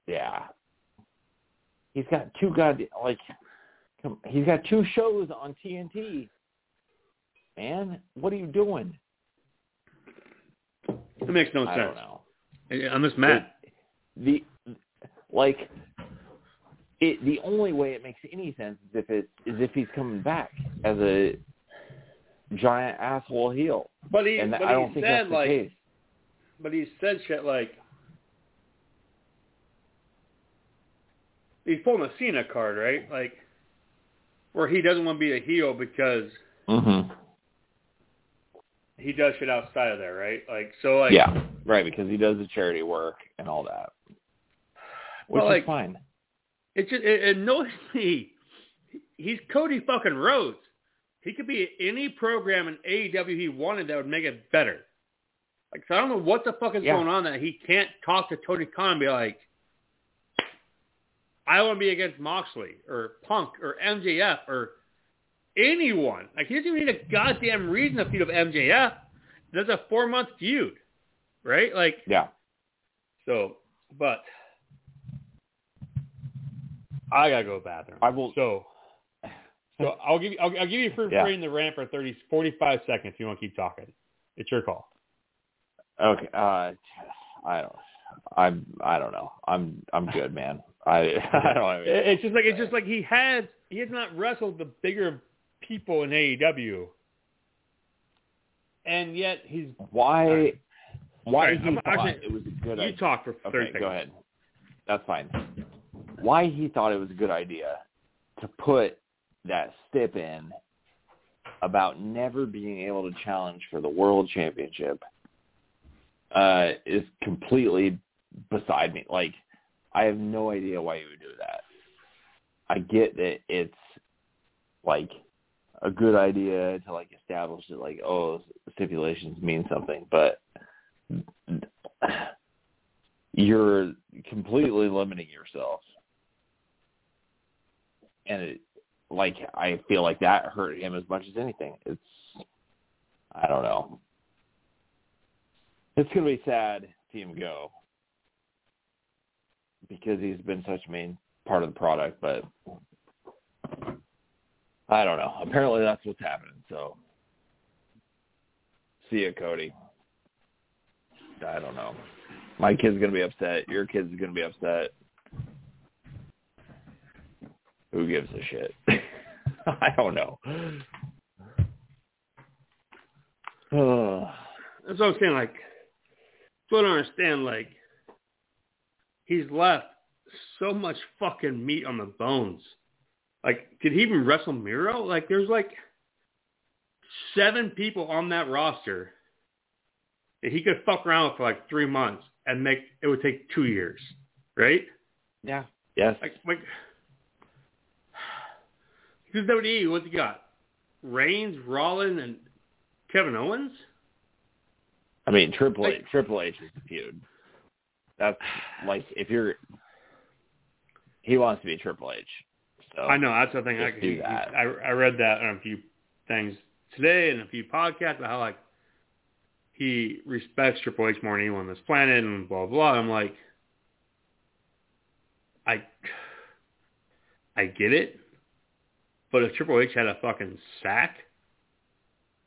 yeah. He's got two god like he's got two shows on TNT. Man, what are you doing? it makes no I sense. don't know. I- I'm just mad. the like it the only way it makes any sense is if it is if he's coming back as a giant asshole heel. But he, And but I don't he think said that's the like, case. but he said shit like, he's pulling a Cena card, right? Like, where he doesn't want to be a heel because Mhm. he does shit outside of there, right? Like, so like, yeah, right, because he does the charity work and all that. Which Well, like- is fine. It just it annoys me. He's Cody fucking Rhodes. He could be any program in AEW he wanted that would make it better. Like, so I don't know what the fuck is Yeah. going on that he can't talk to Tony Khan and be like, I want to be against Moxley or Punk or MJF or anyone. Like, he doesn't even need a goddamn reason to feud with MJF. That's a four month feud, right? Like, Yeah. so, but I gotta go to the bathroom. I will So, so I'll give you, I'll, I'll give you free Yeah. in the rant for 30, 45 seconds if you want to keep talking. It's your call. Okay. Uh, I don't. I'm. I don't know. I'm. I'm good, man. I. [laughs] I don't. It- It's just like it's just like he has he has not wrestled the bigger people in AEW, and yet he's Why? Why Alright, he actually- it was a good. you idea. talk for thirty Okay, seconds. go ahead. That's fine. Why he thought it was a good idea to put that stip in about never being able to challenge for the world championship uh, is completely beside me. Like, I have no idea why you would do that. I get that it's like a good idea to like establish that like oh stipulations mean something, but you're completely limiting yourself. And it, like I feel like that hurt him as much as anything. It's I don't know. It's gonna be sad to see him go because he's been such a main part of the product, but I don't know. Apparently that's what's happening, so see ya, Cody. I don't know. My kid's gonna be upset. Your kid's gonna be upset. Who gives a shit? [laughs] I don't know. Uh, [sighs] That's what I'm saying. Like, so I don't understand. Like, he's left so much fucking meat on the bones. Like, did he even wrestle Miro? Like, there's like seven people on that roster that he could fuck around with for like three months and make it would take two years, right? yeah. Yes. Like, like, because WWE, what's he got? Reigns, Rollins, and Kevin Owens. I mean, Triple H. Like- Triple H is the feud. That's like if you're. He wants to be Triple H. So I know that's the thing. I, Just do that. I I read that on a few things today and a few podcasts about how like he respects Triple H more than anyone on this planet and blah blah. I'm like, I I get it, but if Triple H had a fucking sack,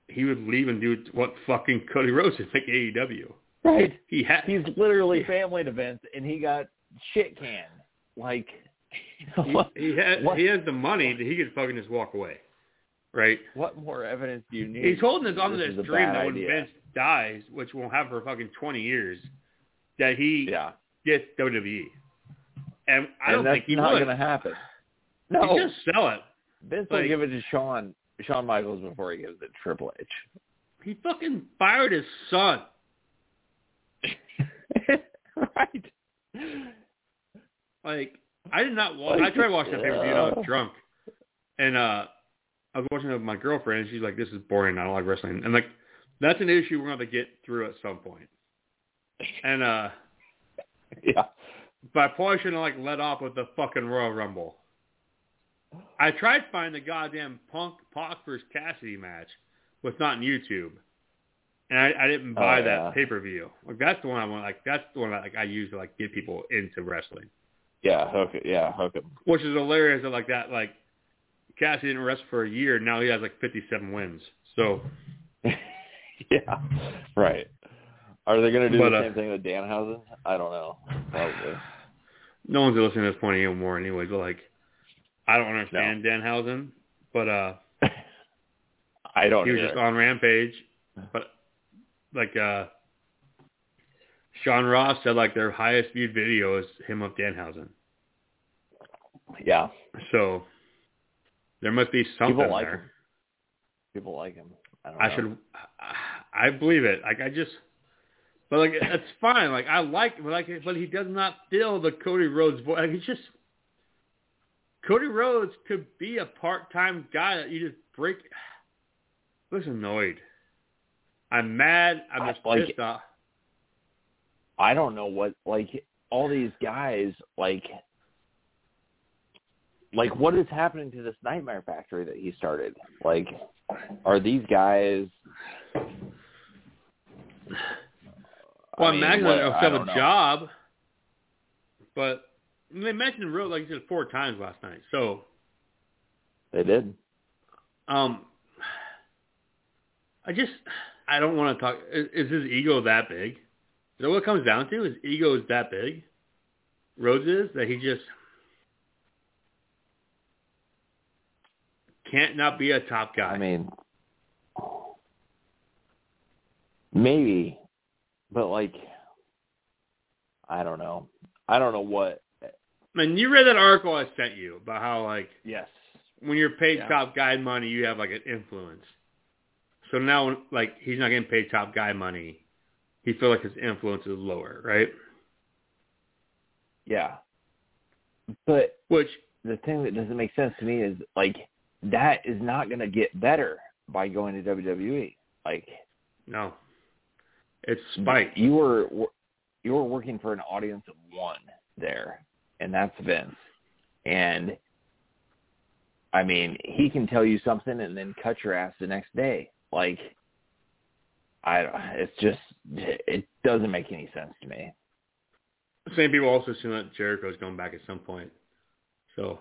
he would leave and do what fucking Cody Rhodes did, like AEW. Right. He had He's literally [laughs] family events, and he got shit canned. Like, [laughs] he, what, he what- he has the money that he could fucking just walk away, right? what more evidence do you need? He's holding us on This this dream that when idea. Vince dies, which won't happen for fucking 20 years, that he Yeah. gets WWE. And I and don't think he not going to happen. No, He just sell it. Vince will give it to Shawn Shawn Michaels before he gives it to Triple H. He fucking fired his son. [laughs] right. Like, I did not watch. I tried watching that pay per view I was Uh. drunk. And uh I was watching it with my girlfriend and she's like, this is boring. I don't like wrestling. And like, that's an issue we're going to have to get through at some point. And uh [laughs] Yeah. but I probably shouldn't have like let off with the fucking Royal Rumble. I tried to find the goddamn Punk Pac versus Cassidy match, but it's not on YouTube, and I, I didn't buy Oh, yeah. that pay per view. Like that's the one I want. Like that's the one that like I use to like get people into wrestling, Yeah. Hook it. Yeah. Hook him. which is hilarious. That like that like Cassidy didn't wrestle for a year. Now he has like 57 wins. So [laughs] yeah. Right. Are they going to do But, the uh, same thing with Danhausen? I don't know. Probably. [sighs] no one's listening to this point anymore anyway. But like I don't understand Danhausen, but uh. [laughs] I don't he was either. just on Rampage, but like uh Sean Ross said, like their highest viewed video is him of Danhausen. Yeah. So there must be something People like there. him. People like him. I don't I should, I believe it. Like I just, but like it's fine. Like I like, but like, but he does not feel the Cody Rhodes voice. Like it's just Cody Rhodes could be a part-time guy that you just break. [sighs] I was annoyed. I'm mad. I'm I just like pissed off. I don't know what like all these guys like like what is happening to this Nightmare Factory that he started? Like are these guys Well, I mean, imagine what- they'll I have a job, but they mentioned Rhodes like you said four times last night. So, They did. um, I just I don't want to talk. Is, is his ego that big? Is that what it comes down to? His ego is that big? Rhodes is that he just can't not be a top guy. I mean, maybe, but like, I don't know. I don't know what. Man, you read that article I sent you about how like Yes. when you're paid Yeah. top guy money, you have like an influence. So now, like he's not getting paid top guy money, he feels like his influence is lower, right? Yeah. But Which the thing that doesn't make sense to me is like that is not going to get better by going to WWE. Like no, it's spite. you were you were working for an audience of one there, and that's Vince. And I mean, he can tell you something and then cut your ass the next day. Like I, don't, it's just it doesn't make any sense to me. Same people also assume that Jericho's going back at some point. So,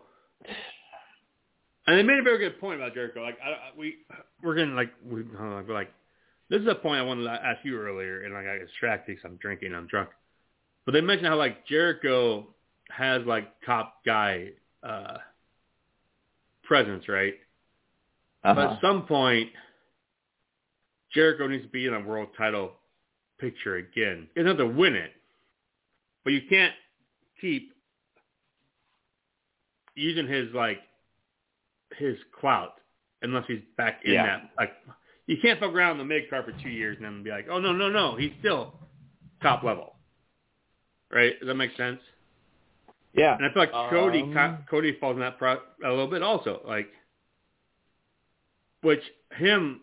and they made a very good point about Jericho. Like I, I- we we're gonna like we we're like this is a point I wanted to ask you earlier, and like I got distracted because I'm drinking, I'm drunk. But they mentioned how like Jericho has like top guy uh presence, right? But Uh-huh. at some point, Jericho needs to be in a world title picture again. He doesn't have to win it, but you can't keep using his like his clout unless he's back in Yeah. that. Like you can't fuck around in the mid card for two years and then be like, oh no no no, he's still top level. Right? Does that make sense? Yeah. And I feel like Cody Um, Cody falls in that pro- a little bit also, like, which him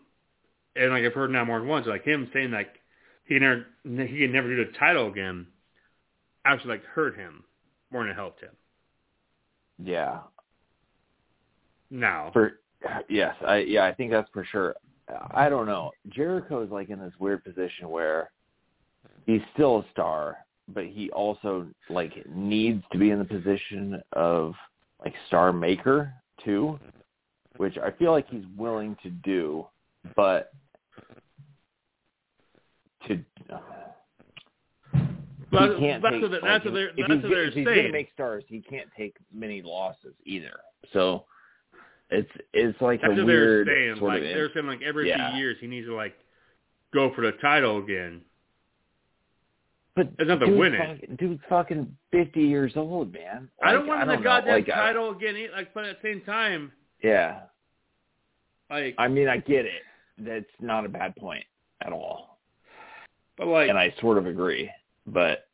and like I've heard now more than once, like him saying like he never he can never do the title again, actually like hurt him more than it helped him. Yeah. Now, For yes, I yeah, I think that's for sure. I don't know. Jericho is like in this weird position where he's still a star, but he also like needs to be in the position of like star maker too, which I feel like he's willing to do, but to but he can't that's take, what, that's like, what they're if that's he's, what they're if he's gonna make stars, he can't take many losses either. So it's it's like that's a what weird they're saying. sort Like of they're saying like every Yeah. few years he needs to like go for the title again. But It's not to dude's win fucking, Dude's fucking fifty years old, man. I don't want I don't know, goddamn like, I- title again. Like, but at the same time, yeah, like, I mean, I get it. That's not a bad point at all, but like, and I sort of agree. But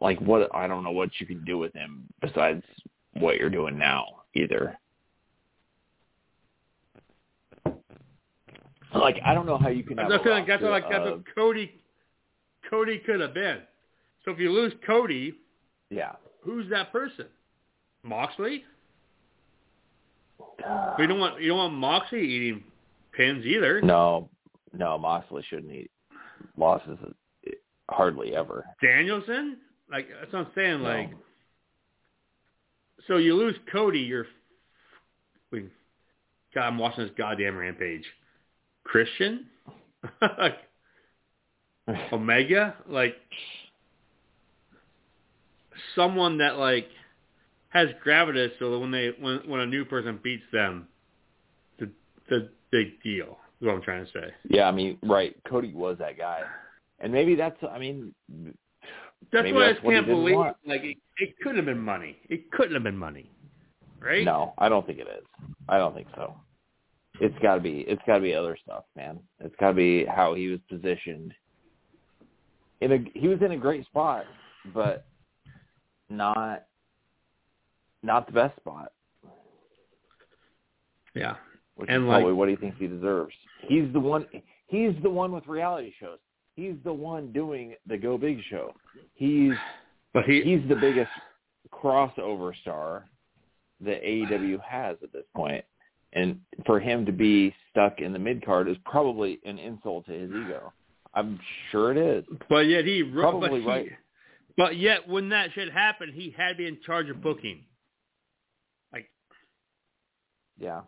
like, what I don't know what you can do with him besides what you're doing now either. Like, I don't know how you can. Have I a like that's like that's Cody Cody could have been. So if you lose Cody, yeah. who's that person? Moxley? But you don't want you don't want Moxley eating pins either. No, no, Moxley shouldn't eat losses uh, hardly ever. Danielson? Like that's what I'm saying. No. Like, so you lose Cody, you're. we- God, I'm watching this goddamn rampage. Christian, [laughs] Omega, like someone that like has gravitas, so that when they when when a new person beats them, the the big deal. Is what I'm trying to say. Yeah, I mean, right. Cody was that guy, and maybe that's. I mean, That's why I that's can't believe. want. Like it, it couldn't have been money. It couldn't have been money, right? no, I don't think it is. I don't think so. It's got to be. It's got to be other stuff, man. It's got to be how he was positioned. In a, he was in a great spot, but not not the best spot. Yeah. which And, is like- probably what he thinks he deserves. He's the one. He's the one with reality shows. He's the one doing the Go Big show. He's But he he's the biggest crossover star that AEW has at this point. And for him to be stuck in the mid card is probably an insult to his ego. I'm sure it is. but yet he Probably but he, right. But yet when that shit happened, he had to be in charge of booking. Like Yeah.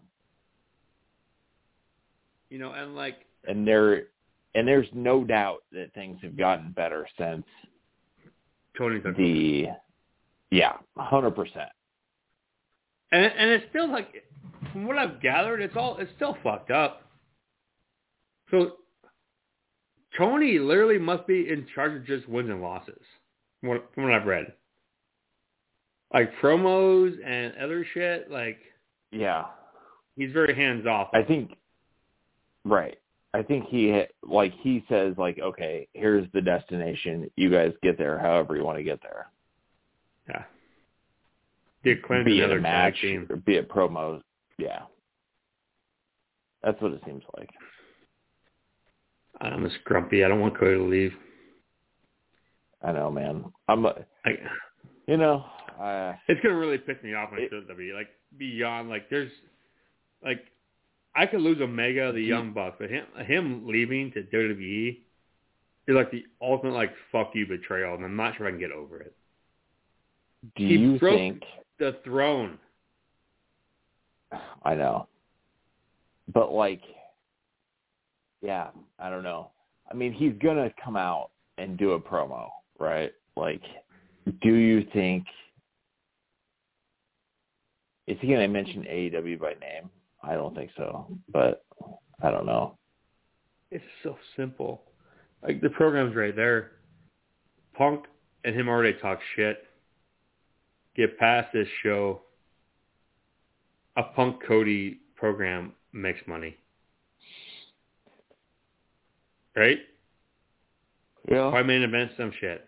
you know, and like and there and there's no doubt that things have gotten better since Tony the yeah, hundred percent. And and it's still like from what I've gathered, it's all it's still fucked up. So Tony literally must be in charge of just wins and losses. From what, from what I've read. Like promos and other shit, like Yeah, he's very hands off. I think right. I think he like he says like okay, here's the destination. You guys get there however you want to get there. Yeah. Be it a match, team. be it promos. Yeah, that's what it seems like. I'm just grumpy. I don't want Cody to leave. I know, man. I'm, Like, you know, uh, it's gonna really piss me off when It- it's WWE. Like beyond, like there's, like, I could lose Omega, the Young Bucks, but him him leaving to WWE is like the ultimate like fuck you betrayal, and I'm not sure I can get over it. do He you broke- think? The throne. I know, but like, yeah, I don't know. I mean, he's gonna come out and do a promo, right? Like, do you think? Is he gonna mention AEW by name? I don't think so, but I don't know. It's so simple. Like the program's right there. Punk and him already talk shit. Get past this show. A Punk Cody program makes money. Right? Yeah. Why main event some shit?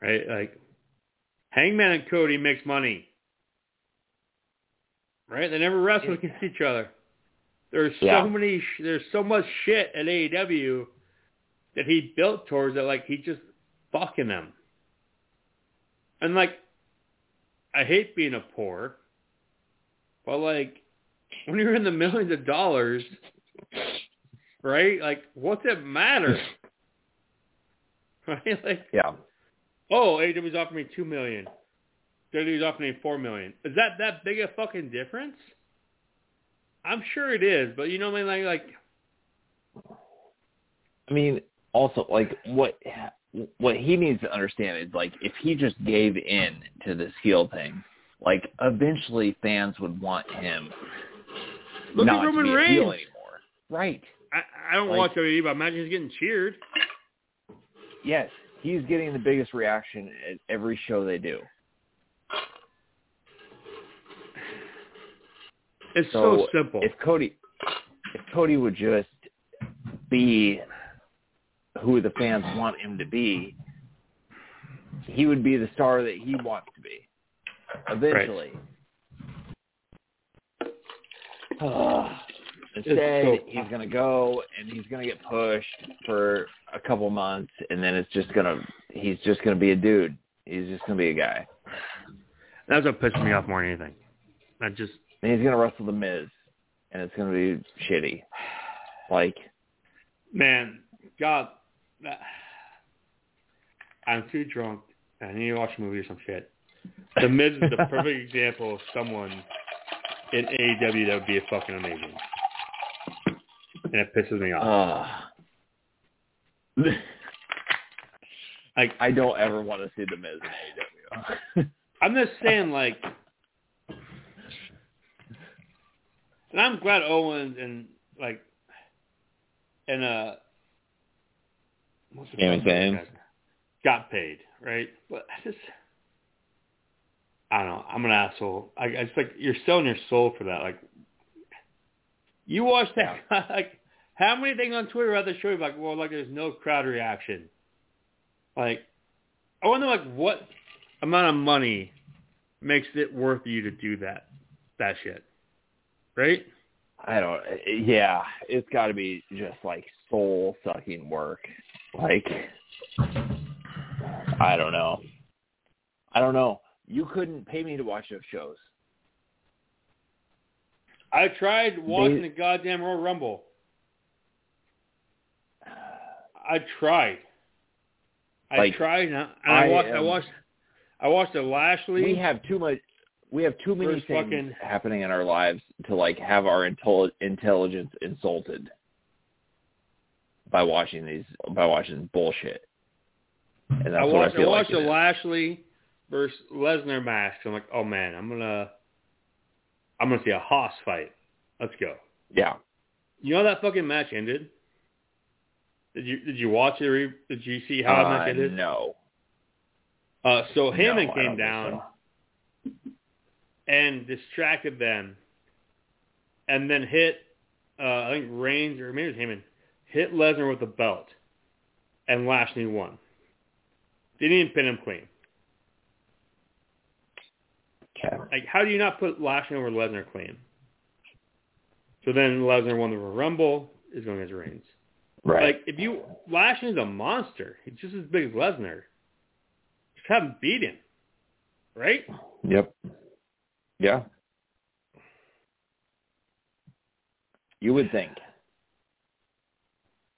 Right? Like Hangman and Cody makes money. Right? They never wrestle against each other. There's Yeah. so many there's so much shit at AEW that he built towards that like he just fucking them. And like I hate being a poor, but like when you're in the millions of dollars, right? Like what's it matter? [laughs] [laughs] right? Like Yeah. oh, AEW's offering me two million. WWE's offering me four million. Is that that big a fucking difference? I'm sure it is, but you know what I mean? Like, like I mean, also like what what he needs to understand is like if he just gave in to this heel thing, like eventually fans would want him look not at Roman to be a Reigns. heel anymore. Right. I, I don't Like- watch WWE, but I imagine he's getting cheered. Yes, he's getting the biggest reaction at every show they do. It's so, So simple. If Cody if Cody would just be who the fans want him to be, he would be the star that he wants to be. Eventually. [sighs] Ah. Instead, so- he's going to go and he's going to get pushed for a couple months, and then it's just going to he's just going to be a dude. He's just going to be a guy, That's what pisses me off more than anything. I just and he's going to wrestle the Miz, and it's going to be shitty. Like, man, God, I'm too drunk. I need to watch a movie or some shit. The Miz is the [laughs] perfect example of someone in AEW that would be fucking amazing, and it pisses me off. uh, [laughs] Like I don't ever want to see the Miz in AEW. I'm just saying, like, and I'm glad Owens and like, and uh, what's the Sami fuck name Zayn. of that guy? got paid, right? But I just, I don't know. I'm an asshole. I, I just like you're selling your soul for that. Like, you watch that. [laughs] Like, how many things on Twitter about the show? Like, well, like there's no crowd reaction. Like, I wonder like what amount of money makes it worth you to do that that shit, right? I don't. Yeah, it's got to be just like soul sucking work. Like, I don't know. I don't know. You couldn't pay me to watch those shows. I tried watching They- the goddamn Royal Rumble. I tried. I Like, tried, and I, and I I watched. I watched. I watched the Lashley. We have too much. We have too many things fucking- happening in our lives to like have our intel- intelligence insulted. by watching these by watching bullshit. And that's I what watched, I feel I watched like. the. Lashley versus Lesnar match. I'm like, oh man, I'm gonna, I'm gonna see a Haas fight. Let's go. yeah. You know how that fucking match ended? Did you did you watch it? Or did you see how that match Uh, ended? no. Uh, so No, came down so. and distracted them, and then hit uh, I think Reigns or maybe it was Heyman hit Lesnar with the belt, and Lashley won. Didn't even pin him clean. Okay. Like, how do you not put Lashley over Lesnar clean? So then Lesnar won the Rumble. Is going against Reigns. Right. Like, if you Lashley's a monster. He's just as big as Lesnar. Just have him beat him, right? Yep. Yeah. You would think.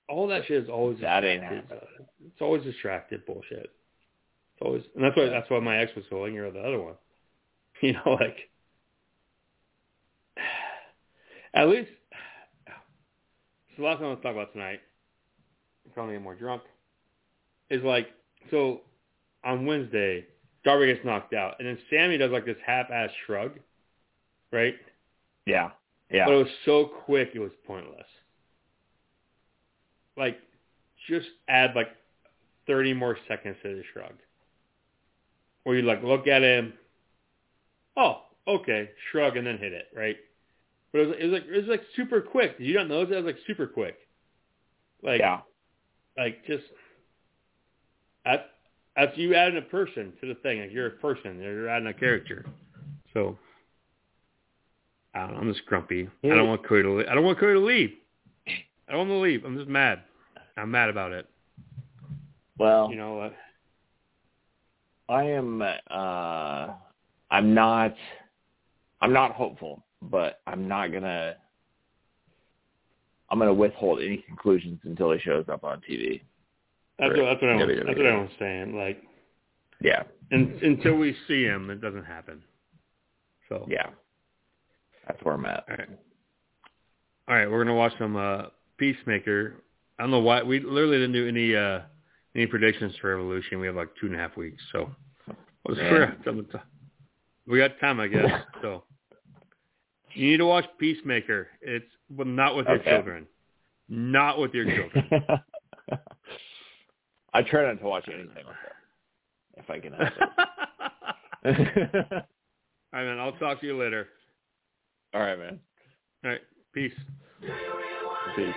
All that shit is always That ain't distracted. Uh, it's always distracted bullshit. It's always, and that's why that's why my ex was so angry with the other one. [laughs] You know, like [sighs] at least. [sighs] So the last thing I want to talk about tonight, probably get more drunk, is like so on Wednesday, Darby gets knocked out, and then Sammy does like this half-ass shrug, right? Yeah. Yeah. But it was so quick, it was pointless. Like, just add like 30 more seconds to the shrug. Where you like look at him, oh, okay, shrug and then hit it, right? But it was, it was like it was like super quick. Did you not notice that it was like super quick? Like, yeah. Like just that's you adding a person to the thing. Like you're a person. You're adding a character. So I don't know. I'm just grumpy. I don't want Cody to. Leave. I don't want Cody to leave. I don't want to leave. I'm just mad. I'm mad about it. Well, You know. Uh, I am uh I'm not I'm not hopeful, but I'm not gonna I'm gonna withhold any conclusions until he shows up on TV. that's what that's what I Yeah, was, that's what I was saying. Like Yeah. un until we see him, it doesn't happen. So Yeah. That's where I'm at. All right. All right, we're gonna watch some uh Peacemaker. I don't know why we literally didn't do any uh any predictions for Revolution. We have like two and a half weeks, so we'll Yeah. figure out something to- we got time, I guess. So you need to watch Peacemaker. It's but not with your Okay. children. Not with your children. [laughs] I try not to watch anything with them, if I can help it. [laughs] [laughs] All right, man. I'll talk to you later. All right, man. All right. Peace. Peace.